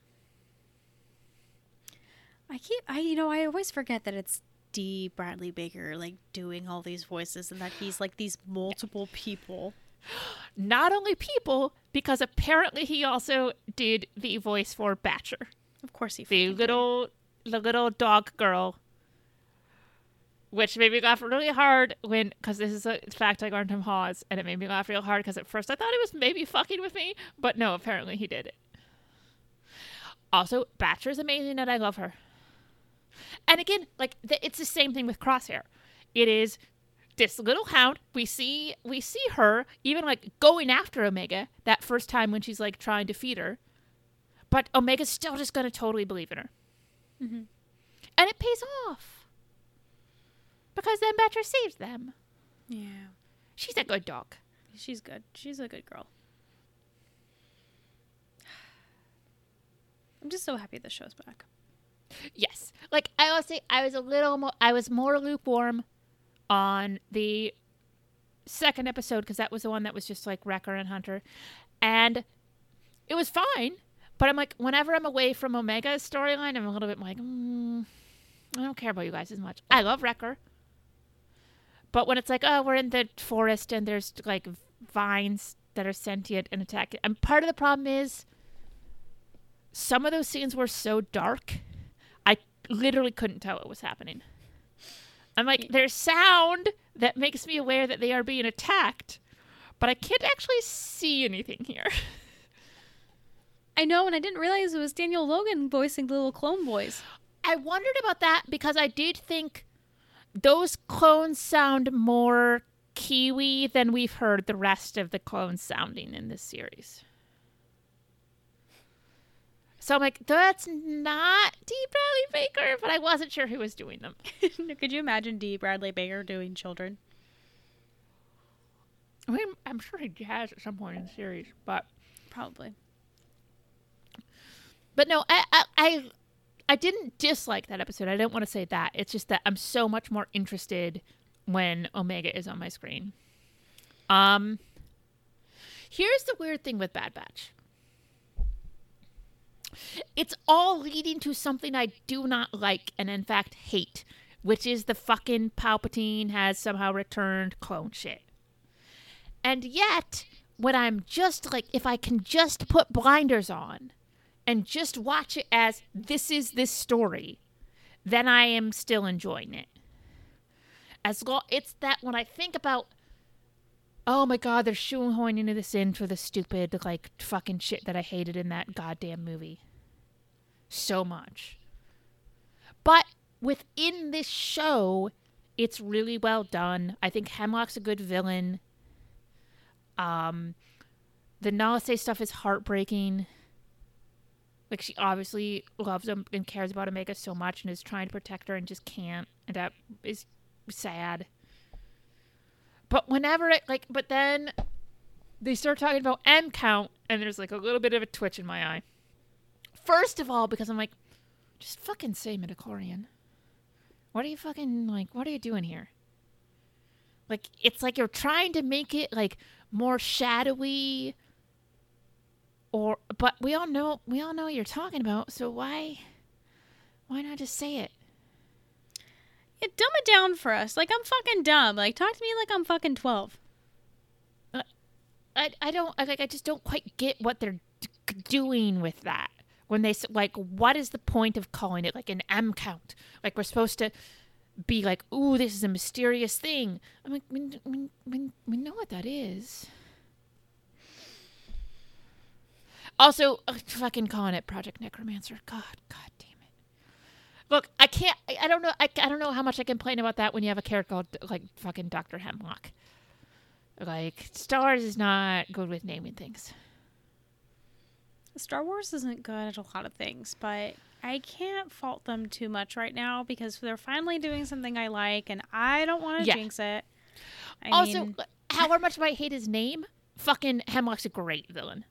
I keep I you know, I always forget that it's D. Bradley Baker like doing all these voices and that he's like these multiple people. not only people, because apparently he also did the voice for Batcher, Of course he the fucking did. little the little dog girl. Which made me laugh really hard when, because this is a fact I learned from Hawes, and it made me laugh real hard because at first I thought he was maybe fucking with me, but no, apparently he did it. Also, Batcher's amazing and I love her. And again, like it's the same thing with Crosshair. It is this little hound. We see we see her even like going after Omega that first time when she's like trying to feed her, but Omega's still just gonna totally believe in her, mm-hmm. and it pays off because then Batcher saves them. Yeah. She's a good dog. She's good. She's a good girl. I'm just so happy the show's back. Yes. Like I will say I was a little more I was more lukewarm on the second episode because that was the one that was just like Wrecker and Hunter. And it was fine. But I'm like, whenever I'm away from Omega's storyline, I'm a little bit like, mm, I don't care about you guys as much. I love Wrecker. But when it's like, oh, we're in the forest and there's like vines that are sentient and attack, and part of the problem is some of those scenes were so dark I literally couldn't tell what was happening. I'm like, there's sound that makes me aware that they are being attacked, but I can't actually see anything here. I know, and I didn't realize it was Daniel Logan voicing the little clone boys. I wondered about that because I did think those clones sound more Kiwi than we've heard the rest of the clones sounding in this series. So I'm like, that's not D. Bradley Baker, but I wasn't sure who was doing them. Could you imagine D. Bradley Baker doing children? I mean, I'm sure he has at some point in the series, but Probably. but no, I I I, I didn't dislike that episode. I don't want to say that. It's just that I'm so much more interested when Omega is on my screen. Um, here's the weird thing with Bad Batch. It's all leading to something I do not like and in fact hate, which is the fucking Palpatine has somehow returned clone shit. And yet, when I'm just like, if I can just put blinders on and just watch it as this is this story, then I am still enjoying it. As long it's that when I think about, oh my god, they're shoehorning into this in for the stupid like fucking shit that I hated in that goddamn movie, so much. But within this show, it's really well done. I think Hemlock's a good villain. Um, the Nala Se stuff is heartbreaking. Like she obviously loves him and cares about Omega so much and is trying to protect her and just can't, and that is sad. But whenever it like, but then they start talking about M count, and there's like a little bit of a twitch in my eye. First of all, because I'm like, just fucking say midichlorian. What are you fucking like? What are you doing here? Like it's like you're trying to make it like more shadowy or but we all know we all know what you're talking about, so why why not just say it? Yeah, dumb it down for us. Like I'm fucking dumb. Like talk to me like I'm fucking twelve. Uh, I I don't I, like I just don't quite get what they're d- doing with that. When they like what is the point of calling it like an M count? Like we're supposed to be like, "Ooh, this is a mysterious thing." I'm like, we, we, we, we know what that is. Also, uh, fucking calling it Project Necromancer. God, god damn it. Look, I can't. I, I don't know. I, I don't know how much I complain about that when you have a character called like fucking Doctor Hemlock. Like Star Wars is not good with naming things. Star Wars isn't good at a lot of things, but I can't fault them too much right now because they're finally doing something I like, and I don't want to Yeah. jinx it. I also, mean, however much I hate his name, fucking Hemlock's a great villain.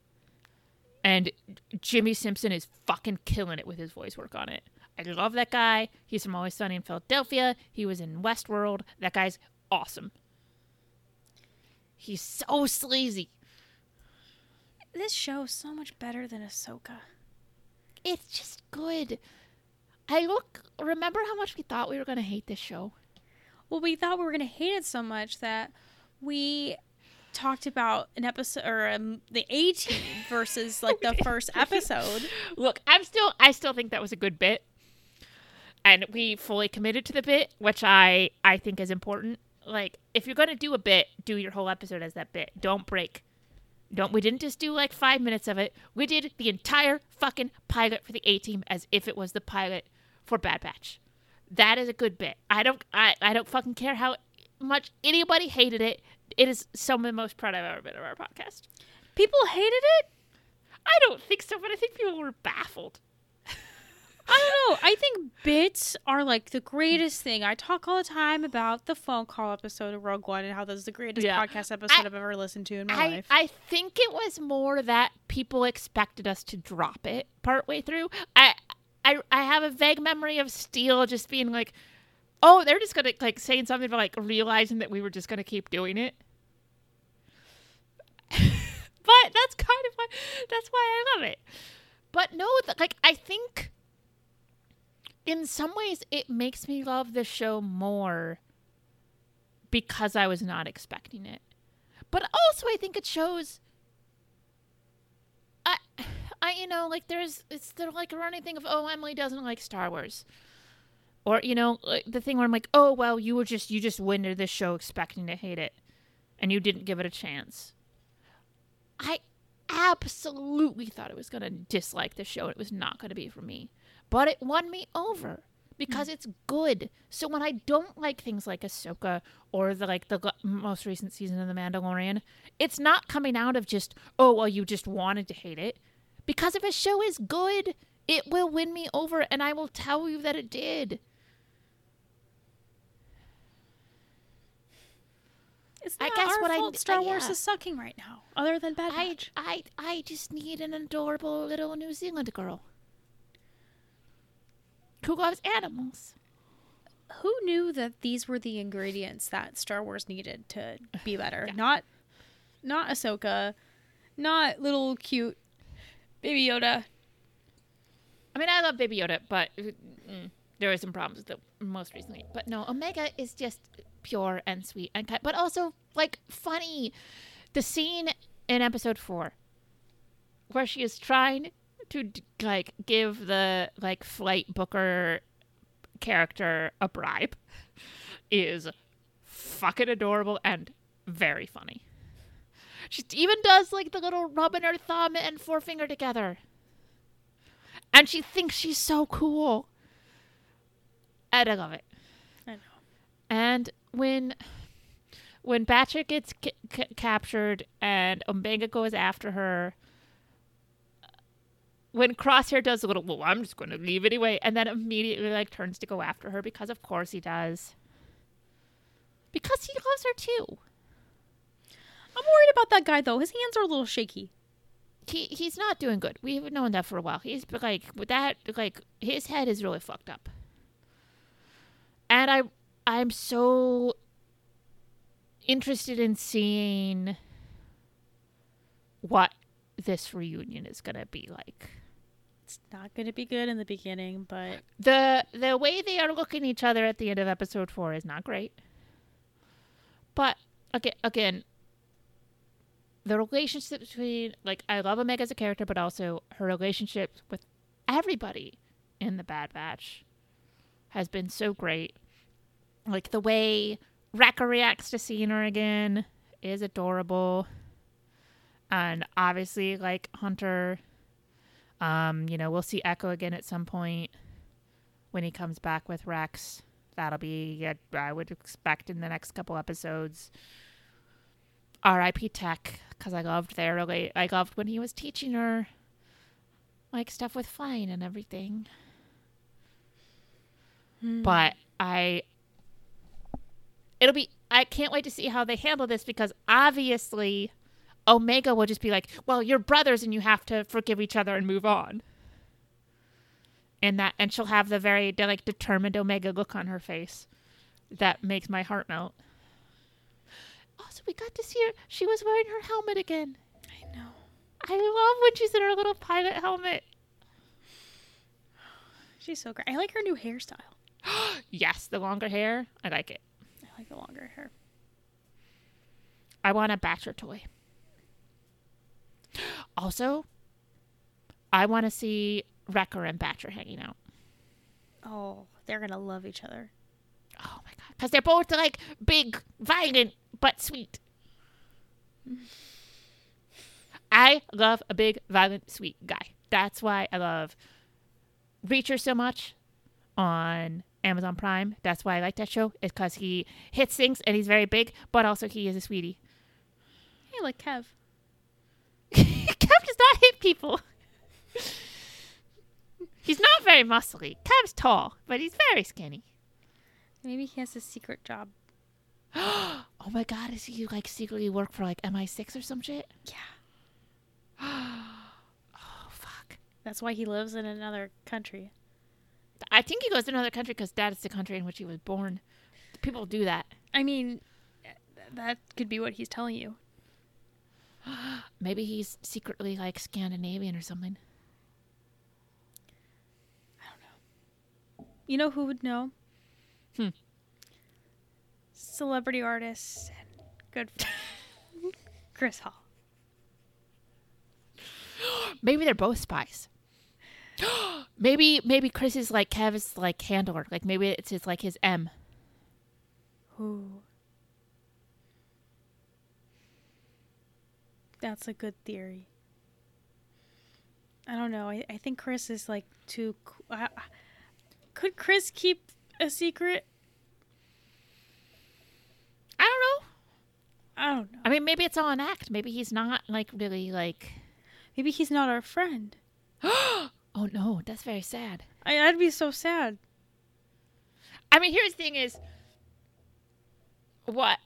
And Jimmy Simpson is fucking killing it with his voice work on it. I love that guy. He's from Always Sunny in Philadelphia. He was in Westworld. That guy's awesome. He's so sleazy. this show is so much better than Ahsoka. It's just good. I look. Remember how much we thought we were gonna hate this show? Well, we thought we were gonna hate it so much that we talked about an episode or um, the A team versus like the first episode. Look, I'm still. I still think that was a good bit, and we fully committed to the bit, which I I think is important. Like, if you're gonna do a bit, do your whole episode as that bit. Don't break. Don't. We didn't just do like five minutes of it. We did the entire fucking pilot for the A team as if it was the pilot for Bad Batch. That is a good bit. I don't. I I don't fucking care how much anybody hated it. It is some of the most proud I've ever been of our podcast. People hated it. I don't think so, but I think people were baffled. I don't know. I think bits are like the greatest thing. I talk all the time about the phone call episode of Rogue One and how this is the greatest Yeah. podcast episode I- have ever listened to in my I, life. I think it was more that people expected us to drop it partway through. I I I have a vague memory of Steele just being like, "Oh, they're just gonna like saying something about like realizing that we were just gonna keep doing it." but that's kind of why that's why I love it. But no, th- like I think in some ways it makes me love the show more because I was not expecting it. But also I think it shows I I you know, like there's it's the like a running thing of oh Emily doesn't like Star Wars. Or, you know, like the thing where I'm like, oh well, you were just you just went into this show expecting to hate it and you didn't give it a chance. I absolutely thought it was gonna dislike the show. It was not gonna be for me. But it won me over because it's good. So when I don't like things like Ahsoka or the like the most recent season of The Mandalorian, it's not coming out of just oh well you just wanted to hate it. Because if a show is good, it will win me over, and I will tell you that it did. It's I guess our what I- fault Star I- Wars yeah. is sucking right now, other than Bad I, Batch. I, I just need an adorable little New Zealand girl who loves animals. Who knew that these were the ingredients that Star Wars needed to be better? Yeah. Not, not Ahsoka, not little cute Baby Yoda. I mean, I love Baby Yoda, but mm, there were some problems with it most recently. But no, Omega is just pure and sweet and kind, but also like funny. The scene in episode four where she is trying to like give the like flight booker character a bribe is fucking adorable and very funny. She even does like the little rubbing her thumb and forefinger together and she thinks she's so cool. And I love it. I know. And when when Batcher gets ca- ca- captured and Omega goes after her, when Crosshair does a little, well, I'm just going to leave anyway, and then immediately like turns to go after her because of course he does. Because he loves her too. I'm worried about that guy though. His hands are a little shaky. He he's not doing good. We've known that for a while. He's like with that like his head is really fucked up. And I I'm so interested in seeing what this reunion is going to be like. It's not going to be good in the beginning, but The the way they are looking at each other at the end of episode 4 is not great. But again again the relationship between like I love Omega as a character but also her relationship with everybody in the Bad Batch has been so great. Like the way Wrecker reacts to seeing her again is adorable. And obviously like Hunter um, you know, we'll see Echo again at some point when he comes back with Rex. That'll be, I would expect, in the next couple episodes. R.I.P. Tech, because I loved their rela- I loved when he was teaching her, like stuff with flying and everything. But I, it'll be. I can't wait to see how they handle this because obviously, Omega will just be like, "Well, you're brothers and you have to forgive each other and move on." And that, and she'll have the very like determined Omega look on her face that makes my heart melt. Also, we got to see her. She was wearing her helmet again. I know. I love when she's in her little pilot helmet. She's so great. I like her new hairstyle. Yes, the longer hair. I like it. I like the longer hair. I want a Batcher toy. Also, I want to see Wrecker and Batcher hanging out. Oh, they're going to love each other. Oh my god. Because they're both like big, violent, but sweet. I love a big, violent, sweet guy. That's why I love Reacher so much on Amazon Prime. That's why I like that show. It's because he hits things and he's very big, but also he is a sweetie. Hey, like Kev. Kev does not hit people. he's not very muscly. Kev's tall, but he's very skinny. Maybe he has a secret job. Oh my god, is he like secretly work for like MI6 or some shit? Yeah. Oh fuck. That's why he lives in another country. I think he goes to another country because that is the country in which he was born. People do that. I mean, that could be what he's telling you. Maybe he's secretly like Scandinavian or something. I don't know. You know who would know? Hmm. Celebrity artists and good Chris Hall. Maybe they're both spies. maybe maybe Chris is like Kev's like handler. Like maybe it's his like his M. Ooh. That's a good theory. I don't know. I, I think Chris is like too. I- could Chris keep a secret? I don't know. I don't know. I mean, maybe it's all an act. Maybe he's not like really like. Maybe he's not our friend. Oh no, that's very sad. I, I'd be so sad. I mean, here's the thing: is what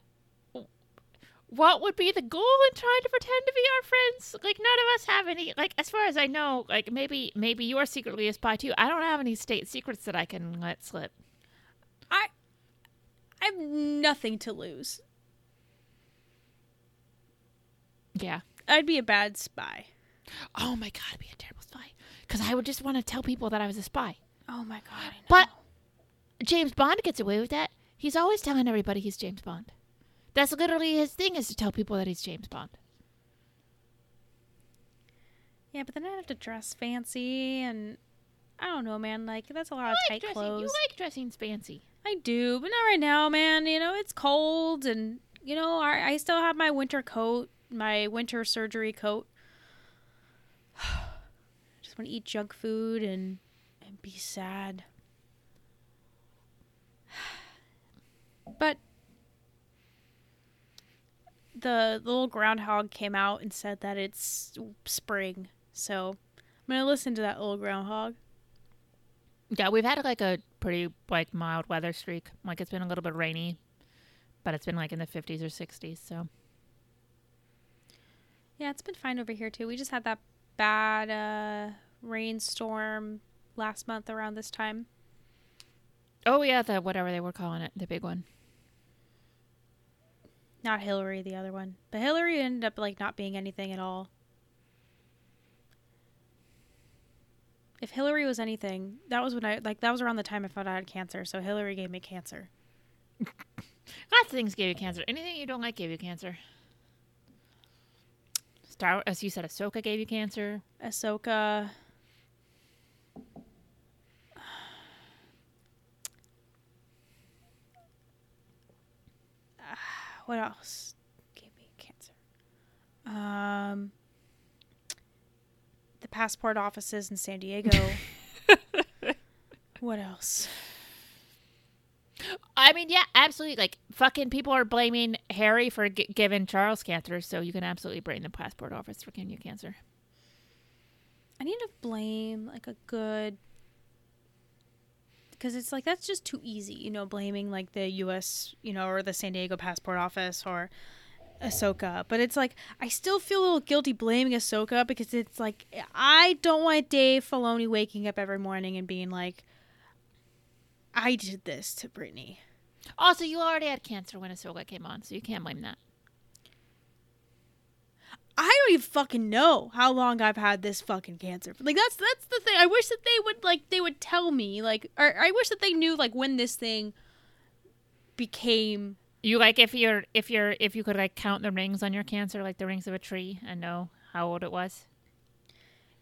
what would be the goal in trying to pretend to be our friends? Like none of us have any. Like as far as I know, like maybe maybe you are secretly a spy too. I don't have any state secrets that I can let slip. I I have nothing to lose. Yeah. I'd be a bad spy. Oh my god, I'd be a terrible spy. Because I would just want to tell people that I was a spy. Oh my god. I. But James Bond gets away with that. He's always telling everybody he's James Bond. That's literally his thing is to tell people that he's James Bond. yeah, but then I have to dress fancy and I don't know, man. Like that's a lot of You like tight dressing, clothes. you like dressing fancy. I do, but not right now, man. You know, it's cold, and you know, I, I still have my winter coat, my winter surgery coat. Want to eat junk food and and be sad. But the little groundhog came out and said that it's spring, so I'm gonna listen to that little groundhog. Yeah, we've had like a pretty like mild weather streak. Like it's been a little bit rainy, but it's been like in the 50s or 60s. So Yeah, it's been fine over here too. We just had that bad uh, rainstorm last month around this time. oh yeah, the whatever they were calling it, the big one. Not Hilary, the other one. But Hilary ended up like not being anything at all. If Hilary was anything, that was when I like that was around the time I found out I had cancer. So Hilary gave me cancer. Lots of things gave you cancer. Anything you don't like gave you cancer. Star, as you said, Ahsoka gave you cancer. Ahsoka. What else gave me cancer? Um, the passport offices in San Diego. what else? I mean, yeah, absolutely. Like fucking people are blaming Harry for g- giving Charles cancer, so you can absolutely blame the passport office for giving you cancer. I need to blame like a good because it's like that's just too easy, you know, blaming like the U.S. you know or the San Diego passport office or Ahsoka. But it's like I still feel a little guilty blaming Ahsoka because it's like I don't want Dave Filoni waking up every morning and being like, "I did this to Brittany." Also, you already had cancer when Ahsoka came on, so you can't blame that. I don't even fucking know how long I've had this fucking cancer. Like that's that's the thing. I wish that they would like they would tell me like or I wish that they knew like when this thing became You like if you're if you're if you could like count the rings on your cancer, like the rings of a tree, and know how old it was.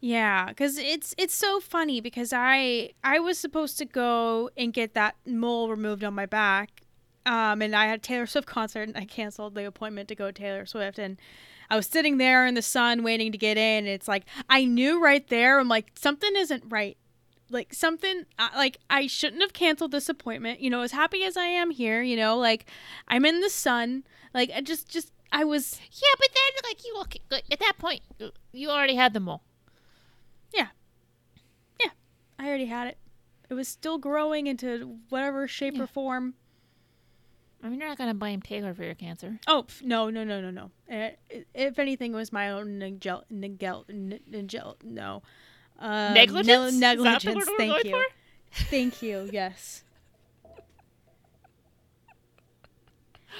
Yeah, cuz it's it's so funny because I I was supposed to go and get that mole removed on my back. Um and I had a Taylor Swift concert and I canceled the appointment to go to Taylor Swift and I was sitting there in the sun waiting to get in. And It's like I knew right there. I'm like something isn't right. Like something like I shouldn't have canceled this appointment. You know, as happy as I am here, you know, like I'm in the sun. Like I just just I was Yeah, but then like you look, at that point you already had the mole. Yeah. Yeah. I already had it. It was still growing into whatever shape Yeah. or form. I mean, you're not gonna blame Taylor for your cancer. Oh pff, no no no no no! Uh, if anything, it was my own negel negel n- negel no uh, negligence. ne- Is that the negligence. word Thank you, for? thank you. Yes.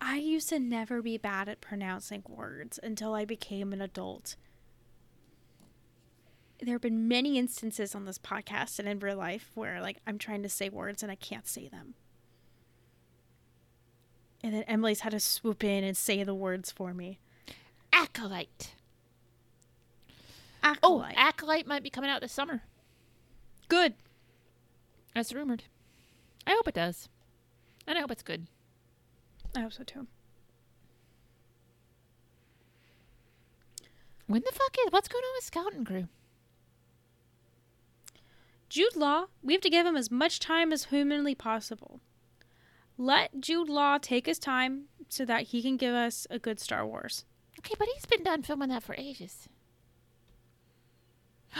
I used to never be bad at pronouncing words until I became an adult. There have been many instances on this podcast and in real life where like I'm trying to say words and I can't say them. And then Emily's had to swoop in and say the words for me. Acolyte. Oh, Acolyte. Acolyte might be coming out this summer. Good. That's rumored. I hope it does. And I hope it's good. I hope so too. When the fuck is what's going on with Skeleton Crew? Jude Law, we have to give him as much time as humanly possible. Let Jude Law take his time so that he can give us a good Star Wars. Okay, but he's been done filming that for ages.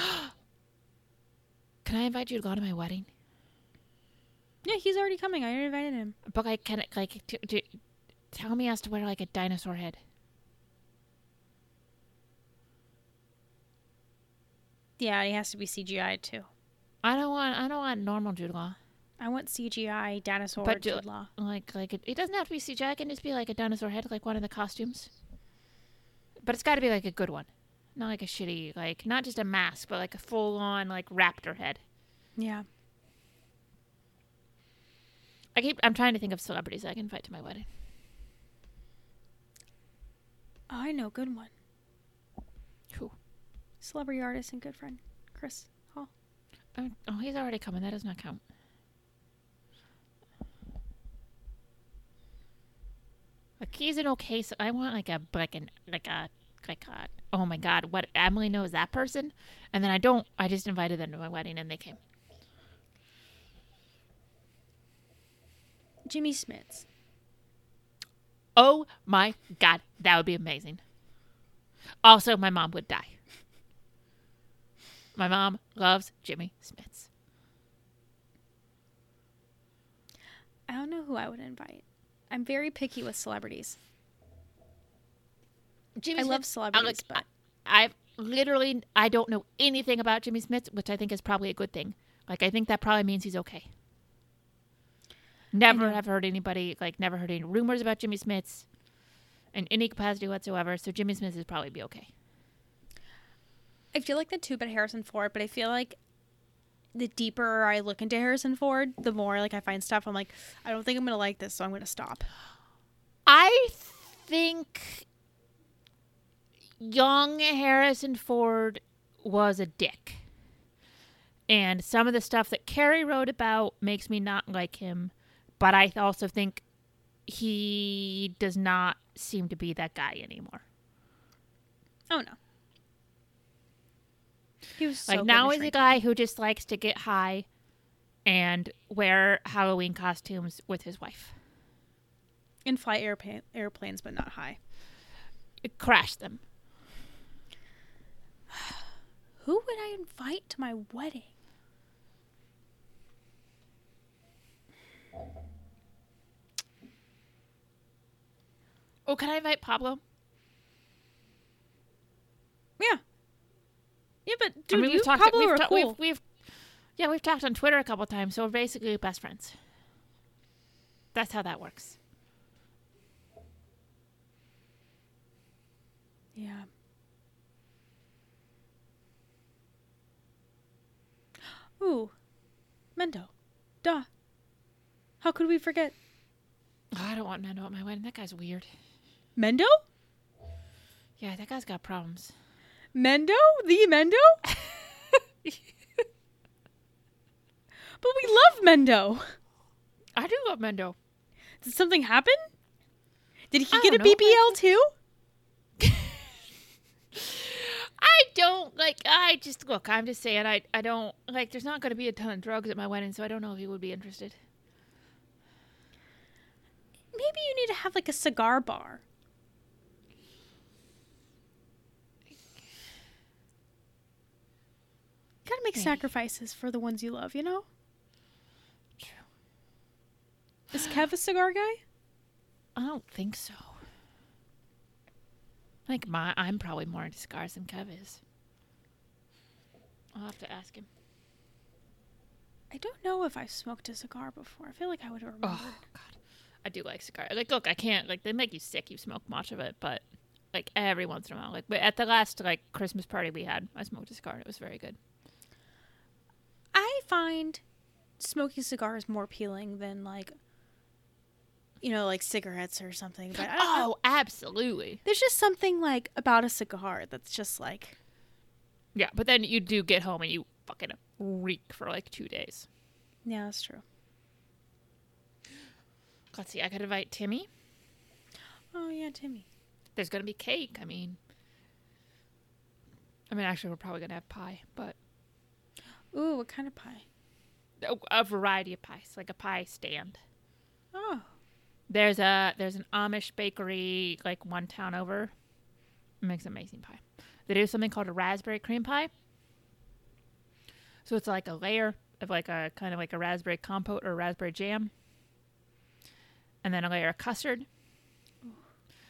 Can I invite you to go to my wedding? Yeah, he's already coming. I already invited him. But like, can it like to, to, tell me he has to wear like a dinosaur head. Yeah, he has to be CGI too. I don't want. I don't want normal Jude Law. I want CGI dinosaur But do- Law. Like like it, it doesn't have to be CGI. It can just be like a dinosaur head, like one of the costumes. But it's got to be like a good one, not like a shitty like not just a mask, but like a full on like raptor head. Yeah. I keep. I'm trying to think of celebrities I can invite to my wedding. Oh, I know, good one. Who? Celebrity artist and good friend, Chris Hall. Oh, oh, he's already coming. That does not count. Like he's an okay. So I want like a like an like a like a. Oh my god! What Emily knows that person, and then I don't. I just invited them to my wedding and they came. Jimmy Smits. Oh my god, that would be amazing. Also, my mom would die. My mom loves Jimmy Smits. I don't know who I would invite. I'm very picky with celebrities. Jimmy I love celebrities, I, but I've literally I don't know anything about Jimmy Smits, which I think is probably a good thing. Like I think that probably means he's okay. Never have heard anybody like never heard any rumors about Jimmy Smits in any capacity whatsoever. So Jimmy Smits is probably be okay. I feel like the two but Harrison Ford, but I feel like the deeper I look into Harrison Ford, the more like I find stuff I'm like, I don't think I'm gonna like this, so I'm gonna stop. I think young Harrison Ford was a dick. And some of the stuff that Carrie wrote about makes me not like him, but I also think he does not seem to be that guy anymore. Oh no. He was so like now he's a guy who just likes to get high and wear Halloween costumes with his wife. and fly airpa- airplanes, but not high. It Crash them. Who would I invite to my wedding? Oh, can I invite Pablo? Yeah. Yeah, but dude, I mean, you we've talked. Pablo we've, ta- cool. we've, we've, yeah, we've talked on Twitter a couple times, so we're basically best friends. That's how that works. Yeah. Ooh, Mendo. Duh. How could we forget Oh, I don't want Mendo at my wedding. That guy's weird. Mendo? Yeah, that guy's got problems. Mendo? The Mendo? but we love Mendo. I do love Mendo. Did something happen? Did he I get a know. BBL too? I don't like. I just look. I'm just saying. I. I don't like. There's not going to be a ton of drugs at my wedding, so I don't know if he would be interested. Maybe you need to have like a cigar bar. Gotta make Maybe. sacrifices for the ones you love, you know? True. Is Kev a cigar guy? I don't think so. Like my, I'm probably more into cigars than Kev is. I'll have to ask him. I don't know if I've smoked a cigar before. I feel like I would have remembered. Oh God, I do like cigars. Like, look, I can't like they make you sick. You smoke much of it, but like every once in a while, like but at the last like Christmas party we had, I smoked a cigar and it was very good. Find smoking cigars more appealing than like, you know, like cigarettes or something. But. Oh, absolutely. there's just something like about a cigar that's just like, Yeah, but then you do get home and you fucking reek for like two days. yeah, that's true. Let's see. I could invite Timmy. Oh yeah, Timmy. There's gonna be cake. I mean, I mean, actually, we're probably gonna have pie, but Ooh, what kind of pie? a, a variety of pies, like a pie stand. Oh, There's a there's an Amish bakery like one town over. It makes amazing pie. They do something called a raspberry cream pie. So it's like a layer of like a kind of like a raspberry compote or raspberry jam. And then a layer of custard. Ooh,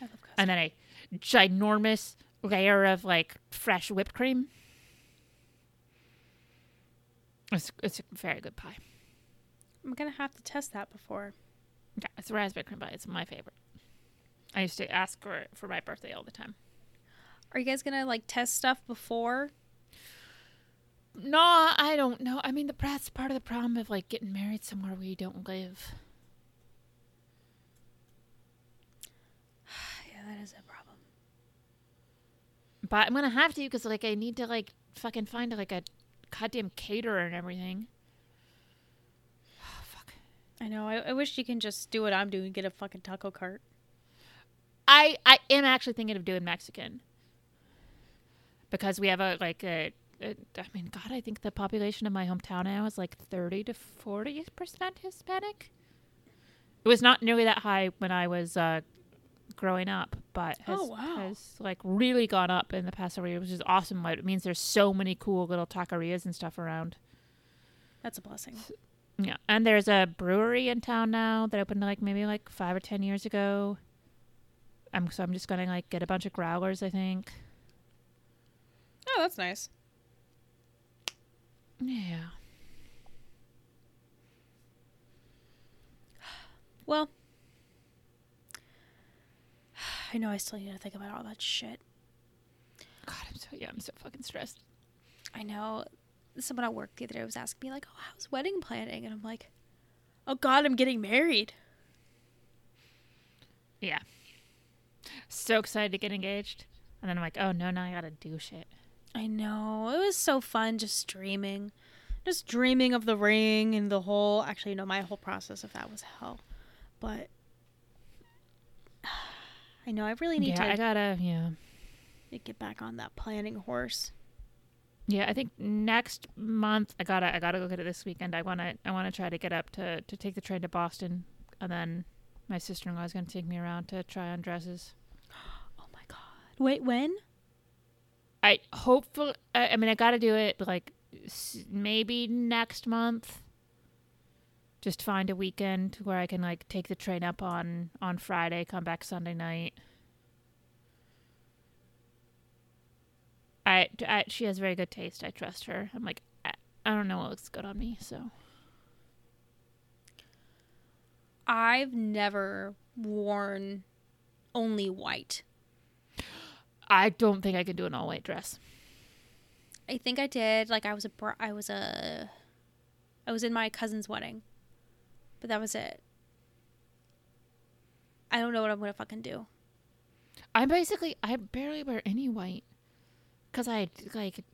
I love custard. and then a ginormous layer of like fresh whipped cream. It's it's a very good pie. I'm gonna have to test that before. Yeah, it's raspberry cream pie. It's my favorite. I used to ask for it for my birthday all the time. Are you guys gonna like test stuff before? No, I don't know. I mean, the that's part of the problem of like getting married somewhere where you don't live. yeah, that is a problem. But I'm gonna have to because like I need to like fucking find like a goddamn caterer and everything. Oh, fuck. I know. I, I wish you can just do what I'm doing, get a fucking taco cart. I I am actually thinking of doing Mexican because we have a like a, a I mean, God, I think the population of my hometown now is like thirty to forty percent Hispanic. It was not nearly that high when I was uh, growing up, but has, Oh, wow. has like really gone up in the past several years, which is awesome. Like, It means there's so many cool little taquerias and stuff around. That's a blessing. Yeah, and there's a brewery in town now that opened like maybe like five or ten years ago. I'm so I'm just gonna like get a bunch of growlers. I think. Oh, that's nice. Yeah. Well, I know I still need to think about all that shit. God, I'm so yeah, I'm so fucking stressed. I know someone at work the other day was asking me like, "Oh, how's wedding planning?" And I'm like, "Oh God, I'm getting married." Yeah. So excited to get engaged, and then I'm like, oh no, now I gotta do shit. I know it was so fun just dreaming, just dreaming of the ring and the whole. Actually, no, my whole process of that was hell, but I know I really need yeah, I to gotta yeah. get back on that planning horse. Yeah, I think next month I gotta I gotta go get it this weekend. I wanna I wanna try to get up to to take the train to Boston, and then my sister in law is gonna take me around to try on dresses. Oh my God! Wait, when? I hopefully I, I mean I gotta do it like maybe next month. Just find a weekend where I can like take the train up on on Friday, come back Sunday night. I, I she has very good taste. I trust her. I'm like I, I don't know what looks good on me, so I've never worn only white. I don't think I can do an all white dress. I think I did. Like I was a br- I was a I was in my cousin's wedding. But that was it. I don't know what I'm to fucking do. I basically I barely wear any white because I like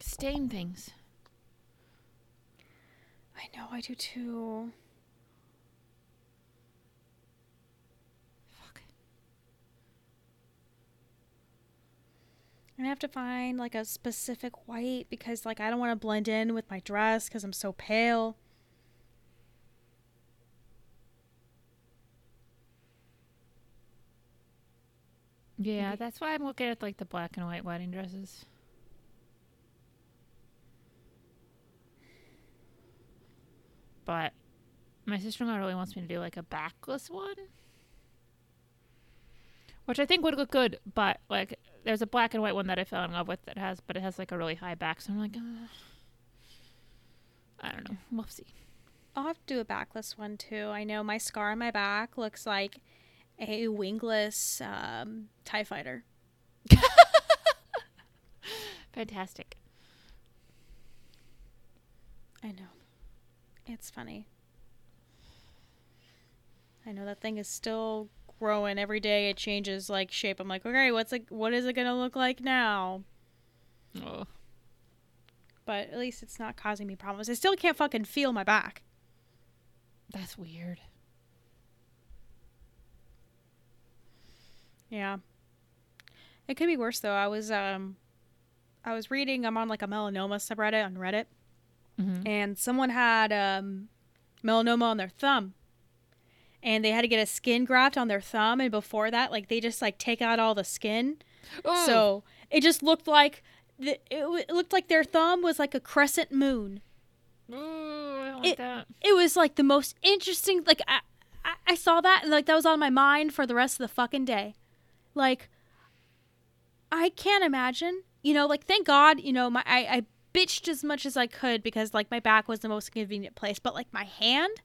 stain things. I know I do too. Fuck. I have to find like a specific white because like I don't want to blend in with my dress cuz I'm so pale. Yeah, Maybe- that's why I'm looking at like the black and white wedding dresses. But my sister-in-law really wants me to do like a backless one, which I think would look good. But like, there's a black and white one that I fell in love with that has, but it has like a really high back. So I'm like, uh, I don't know. We'll see. I'll have to do a backless one too. I know my scar on my back looks like a wingless um, TIE fighter. Fantastic. I know. It's funny. I know that thing is still growing every day. It changes like shape. I'm like, okay, what's it? What is it gonna look like now? Oh. But at least it's not causing me problems. I still can't fucking feel my back. That's weird. Yeah. It could be worse though. I was um, I was reading. I'm on like a melanoma subreddit on Reddit, Mm-hmm. and someone had um, melanoma on their thumb and they had to get a skin graft on their thumb and before that like they just like take out all the skin Oh. so it just looked like the, it, w- it looked like their thumb was like a crescent moon Ooh, I like It- that. it was like the most interesting like i i, I saw that and like that was on my mind for the rest of the fucking day Like, I can't imagine. You know, like thank God, you know, my I, I bitched as much as I could because like my back was the most convenient place, but like my hand,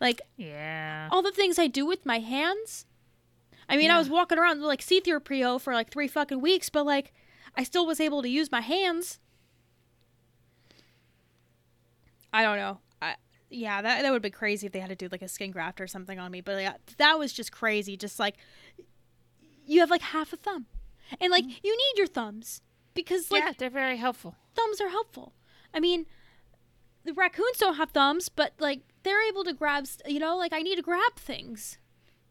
like Yeah. all the things I do with my hands. I mean, I was walking around like C3PO for like three fucking weeks, but like I still was able to use my hands. I don't know. I, yeah, that that would be crazy if they had to do like a skin graft or something on me. But yeah, that was just crazy. Just like you have like half a thumb, and like mm-hmm. you need your thumbs because like yeah, they're very helpful. thumbs are helpful. I mean, the raccoons don't have thumbs, but like they're able to grab. St- you know, like I need to grab things.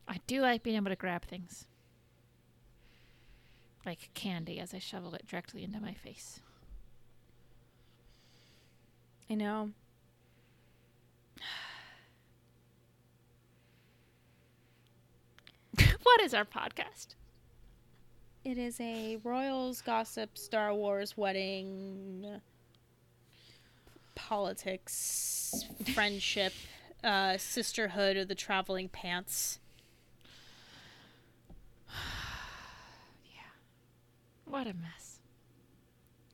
I do like being able to grab things. Like candy as I shovel it directly into my face. I know. what is our podcast? It is a royals gossip Star Wars wedding politics friendship uh sisterhood of the traveling pants. Yeah. What a mess.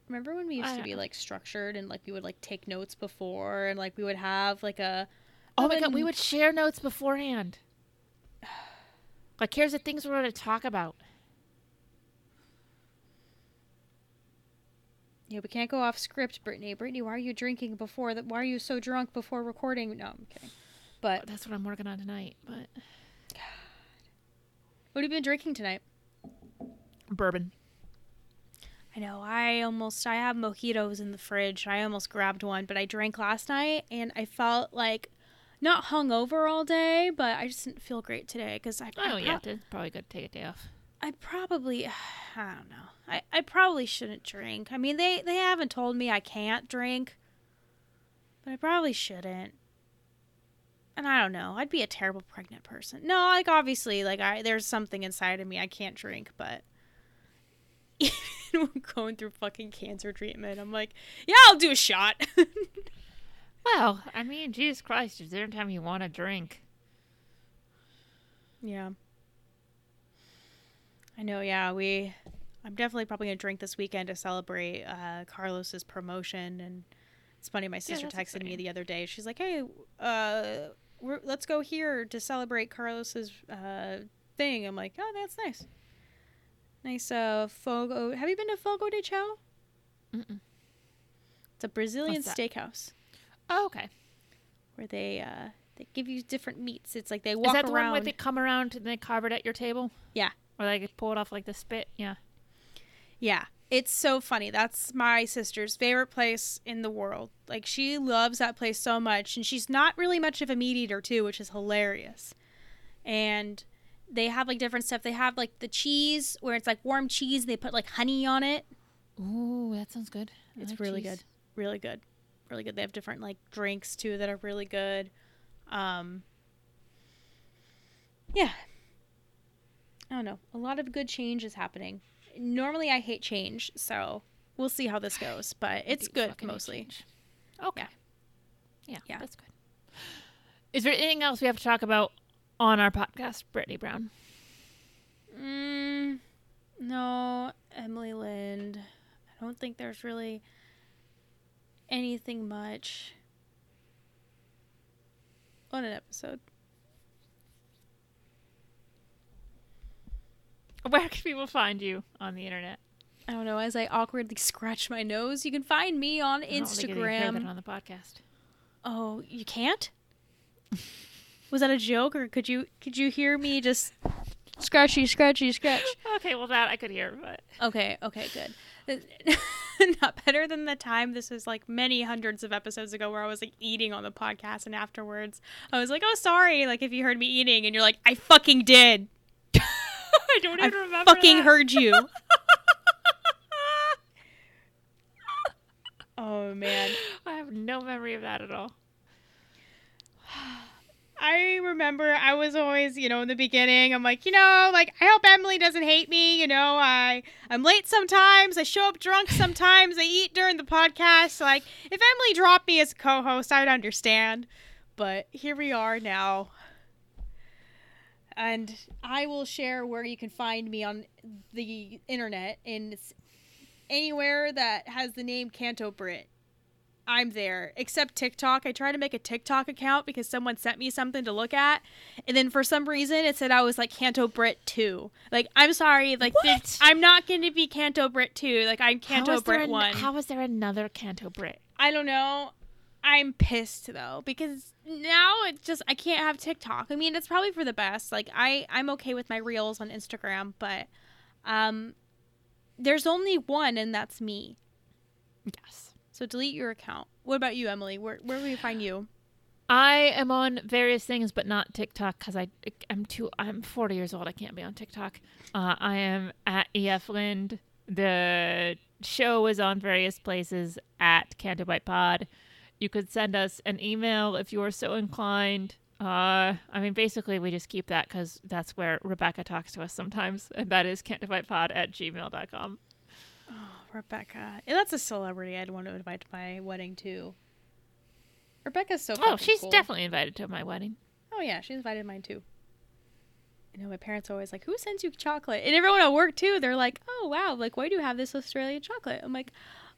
Remember when we used I to be know. like structured and like we would like take notes before and like we would have like a Oh my god, we would share notes beforehand. Like here's the things we're going to talk about. Yeah, we can't go off script, Brittany. Brittany, why are you drinking before that? Why are you so drunk before recording? No, I'm kidding. But That's what I'm working on tonight. But God. what have you been drinking tonight? bourbon. I know. I almost I have mojitos in the fridge. I almost grabbed one, but I drank last night and I felt like not hungover all day, but I just didn't feel great today because I Oh I, yeah, it's probably good to take a day off. I probably I don't know. I, I probably shouldn't drink. I mean they they haven't told me I can't drink, but I probably shouldn't. And I don't know. I'd be a terrible pregnant person. No, like obviously, like I there's something inside of me I can't drink, but even when going through fucking cancer treatment, I'm like, yeah, I'll do a shot. Well, I mean, Jesus Christ, is there any time you want to drink? yeah. I know. Yeah, we. I'm definitely probably gonna drink this weekend to celebrate uh, Carlos's promotion, and it's funny. My sister that's texted me the other day. She's like, "Hey, uh, we're, let's go here to celebrate Carlos's uh, thing." I'm like, "Oh, that's nice." Nice uh, Fogo. Have you been to Fogo de Chao? Mm-mm. It's a Brazilian steakhouse Oh, okay. where they uh, they give you different meats. It's like they Is that the around. one where they come around and they carve it at your table? Yeah. Or they pull it off like the spit? Yeah. Yeah. It's so funny. That's my sister's favorite place in the world. Like she loves that place so much and she's not really much of a meat eater too, which is hilarious. And they have like different stuff. They have like the cheese where it's like warm cheese, they put like honey on it. Ooh, that sounds good. I It's like really cheese. good. Really good. Really good. They have different like drinks too that are really good. Um Yeah. I don't know. A lot of good change is happening. Normally I hate change, so we'll see how this goes, but it's good mostly. Okay. Yeah. Yeah. That's good. Is there anything else we have to talk about on our podcast, Brittany Brown? Mm, no, Emily Lind. I don't think there's really anything much on an episode. Where can people find you on the internet? I don't know. As I awkwardly scratch my nose, you can find me on I don't think you hear that Instagram. on the podcast. Oh, you can't? Was that a joke, or could you could you hear me just scratchy, scratchy, scratch? Okay, well that I could hear, but Okay, okay, good. Not better than the time. This was like many hundreds of episodes ago where I was like eating on the podcast, and afterwards I was like, "Oh, sorry." Like if you heard me eating, and you're like, "I fucking did. I don't I remember. fucking that. heard you." oh man, I have no memory of that at all. I remember I was always, you know, in the beginning, I'm like, you know, like I hope Emily doesn't hate me. You know, I I'm late sometimes. I show up drunk sometimes. I eat during the podcast. Like if Emily dropped me as a co-host, I'd understand. But here we are now. And I will share where you can find me on the internet, and anywhere that has the name Canto Britt. I'm there, except TikTok. I tried to make a TikTok account because someone sent me something to look at, and then for some reason it said I was like Canto Britt two. Like I'm sorry, like What? I'm not going to be Canto Britt two. Like I'm Canto Britt an- one. How is there another Canto Britt? I don't know. I'm pissed though because now it's just I can't have TikTok. I mean, it's probably for the best. Like I I'm okay with my reels on Instagram, but um there's only one and that's me. Yes. So delete your account. What about you, Emily? Where where will we find you? I am on various things, but not TikTok because I I'm too I'm 40 years old. I can't be on TikTok. Uh, I am at EF Lind. The show is on various places at Canto Bight Pod. You could send us an email if you are so inclined. Uh, I mean, basically, we just keep that because that's where Rebecca talks to us sometimes, and that is cantobightpod at gmail.com. Oh, Rebecca. Yeah, that's a celebrity I'd want to invite to my wedding too. Rebecca's so Oh, she's cool. definitely invited to my wedding. Oh yeah, she invited mine too. You know, my parents are always like, "Who sends you chocolate?" And everyone at work too. They're like, "Oh wow, like why do you have this Australian chocolate?" I'm like,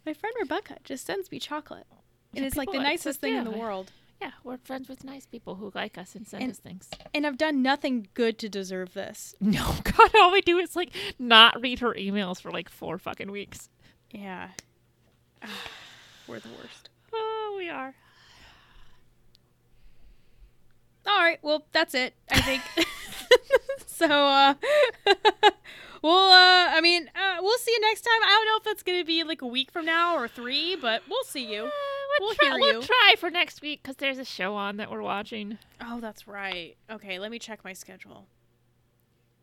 "My friend Rebecca just sends me chocolate, and Yeah, it's like the nicest thing in the world." Yeah, we're friends with nice people who like us and send And- us things. And I've done nothing good to deserve this. No, God, all we do is like not read her emails for like four fucking weeks. Yeah, we're the worst. Oh, we are. All right, well that's it. I think. so, uh, well, uh, I mean, uh, we'll see you next time. I don't know if that's gonna be like a week from now or three, but we'll see you. We'll we'll, try, hear we'll try for next week because there's a show on that we're watching. Oh, that's right. Okay, let me check my schedule.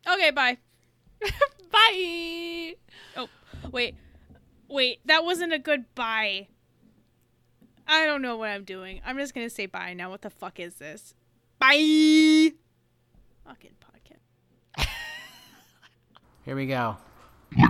Okay, bye. Bye. Oh, wait. Wait, that wasn't a good bye. I don't know what I'm doing. I'm just going to say bye now. What the fuck is this? Bye. Fucking podcast. Here we go. Yo,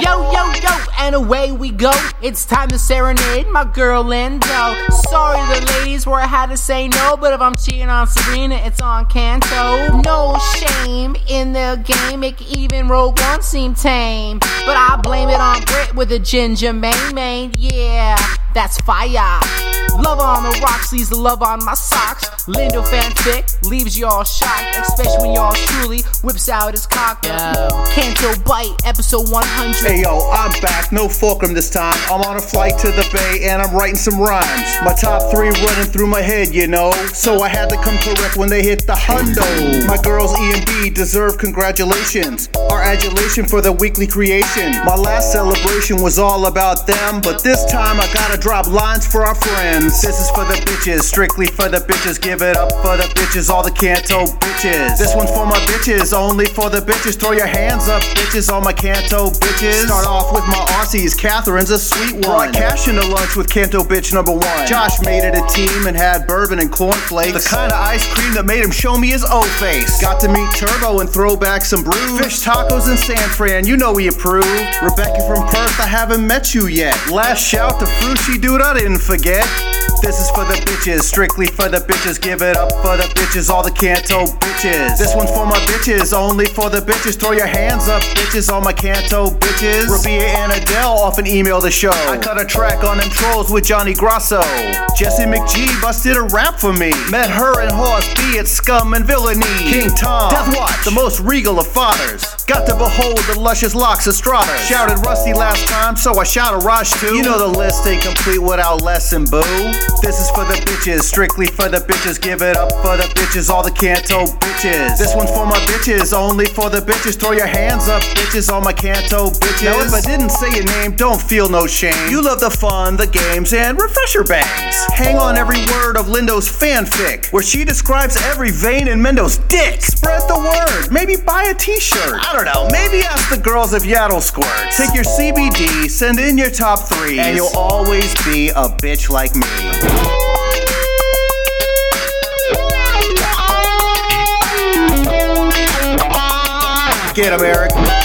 yo, yo, and away we go. It's time to serenade my girl Lindo. Sorry, the ladies where I had to say no, but if I'm cheating on Serena, it's on Canto. No shame in the game, make even Rogue One seem tame. But I blame it on Brit with a ginger main main. Yeah, that's fire. Love on the rocks, leaves the love on my socks. Lindo fanfic leaves y'all shocked, especially when y'all truly whips out his cock. Canto Bight, episode 100. Hey yo, I'm back, no fulcrum this time. I'm on a flight to the bay and I'm writing some rhymes. My top three running through my head, you know. So I had to come correct when they hit the hundo. My girls E and B deserve congratulations. Our adulation for the weekly creation. My last celebration was all about them, but this time I gotta drop lines for our friends. This is for the bitches, strictly for the bitches. Give it up for the bitches, all the canto bitches. This one's for my bitches, only for the bitches. Throw your hands up, bitches, all my canto bitches. Start off with my Aussies, Catherine's a sweet one. Brought cash into lunch with canto bitch number one. Josh made it a team and had bourbon and cornflakes. The kind of ice cream that made him show me his O face. Got to meet Turbo and throw back some brews. Fish tacos in San Fran, you know we approve. Rebecca from Perth, I haven't met you yet. Last shout to Frushi dude, I didn't forget. This is for the bitches, strictly for the bitches. Give it up for the bitches, all the canto bitches. This one's for my bitches, only for the bitches. Throw your hands up, bitches, all my canto bitches. Rabia and Adele often email the show. I cut a track on them trolls with Johnny Grosso. Jesse McGee busted a rap for me. Met her and Horse B at Scum and Villainy. King Tom, Death Watch, the most regal of fathers. Got to behold the luscious locks of Strata. Shouted Rusty last time, so I shout a Rush too. You know the list ain't complete without lesson, boo. This is for the bitches, strictly for the bitches. Give it up for the bitches, all the canto bitches. This one's for my bitches, only for the bitches. Throw your hands up, bitches, all my canto bitches. Now if I didn't say your name, don't feel no shame. You love the fun, the games, and refresher bangs. Hang on every word of Lindo's fanfic, where she describes every vein in Mendo's dick. Spread the word, maybe buy a t-shirt. I don't know, maybe ask the girls if Yaddle squirts. Take your CBD, send in your top three, and you'll always be a bitch like me. Get him, Eric.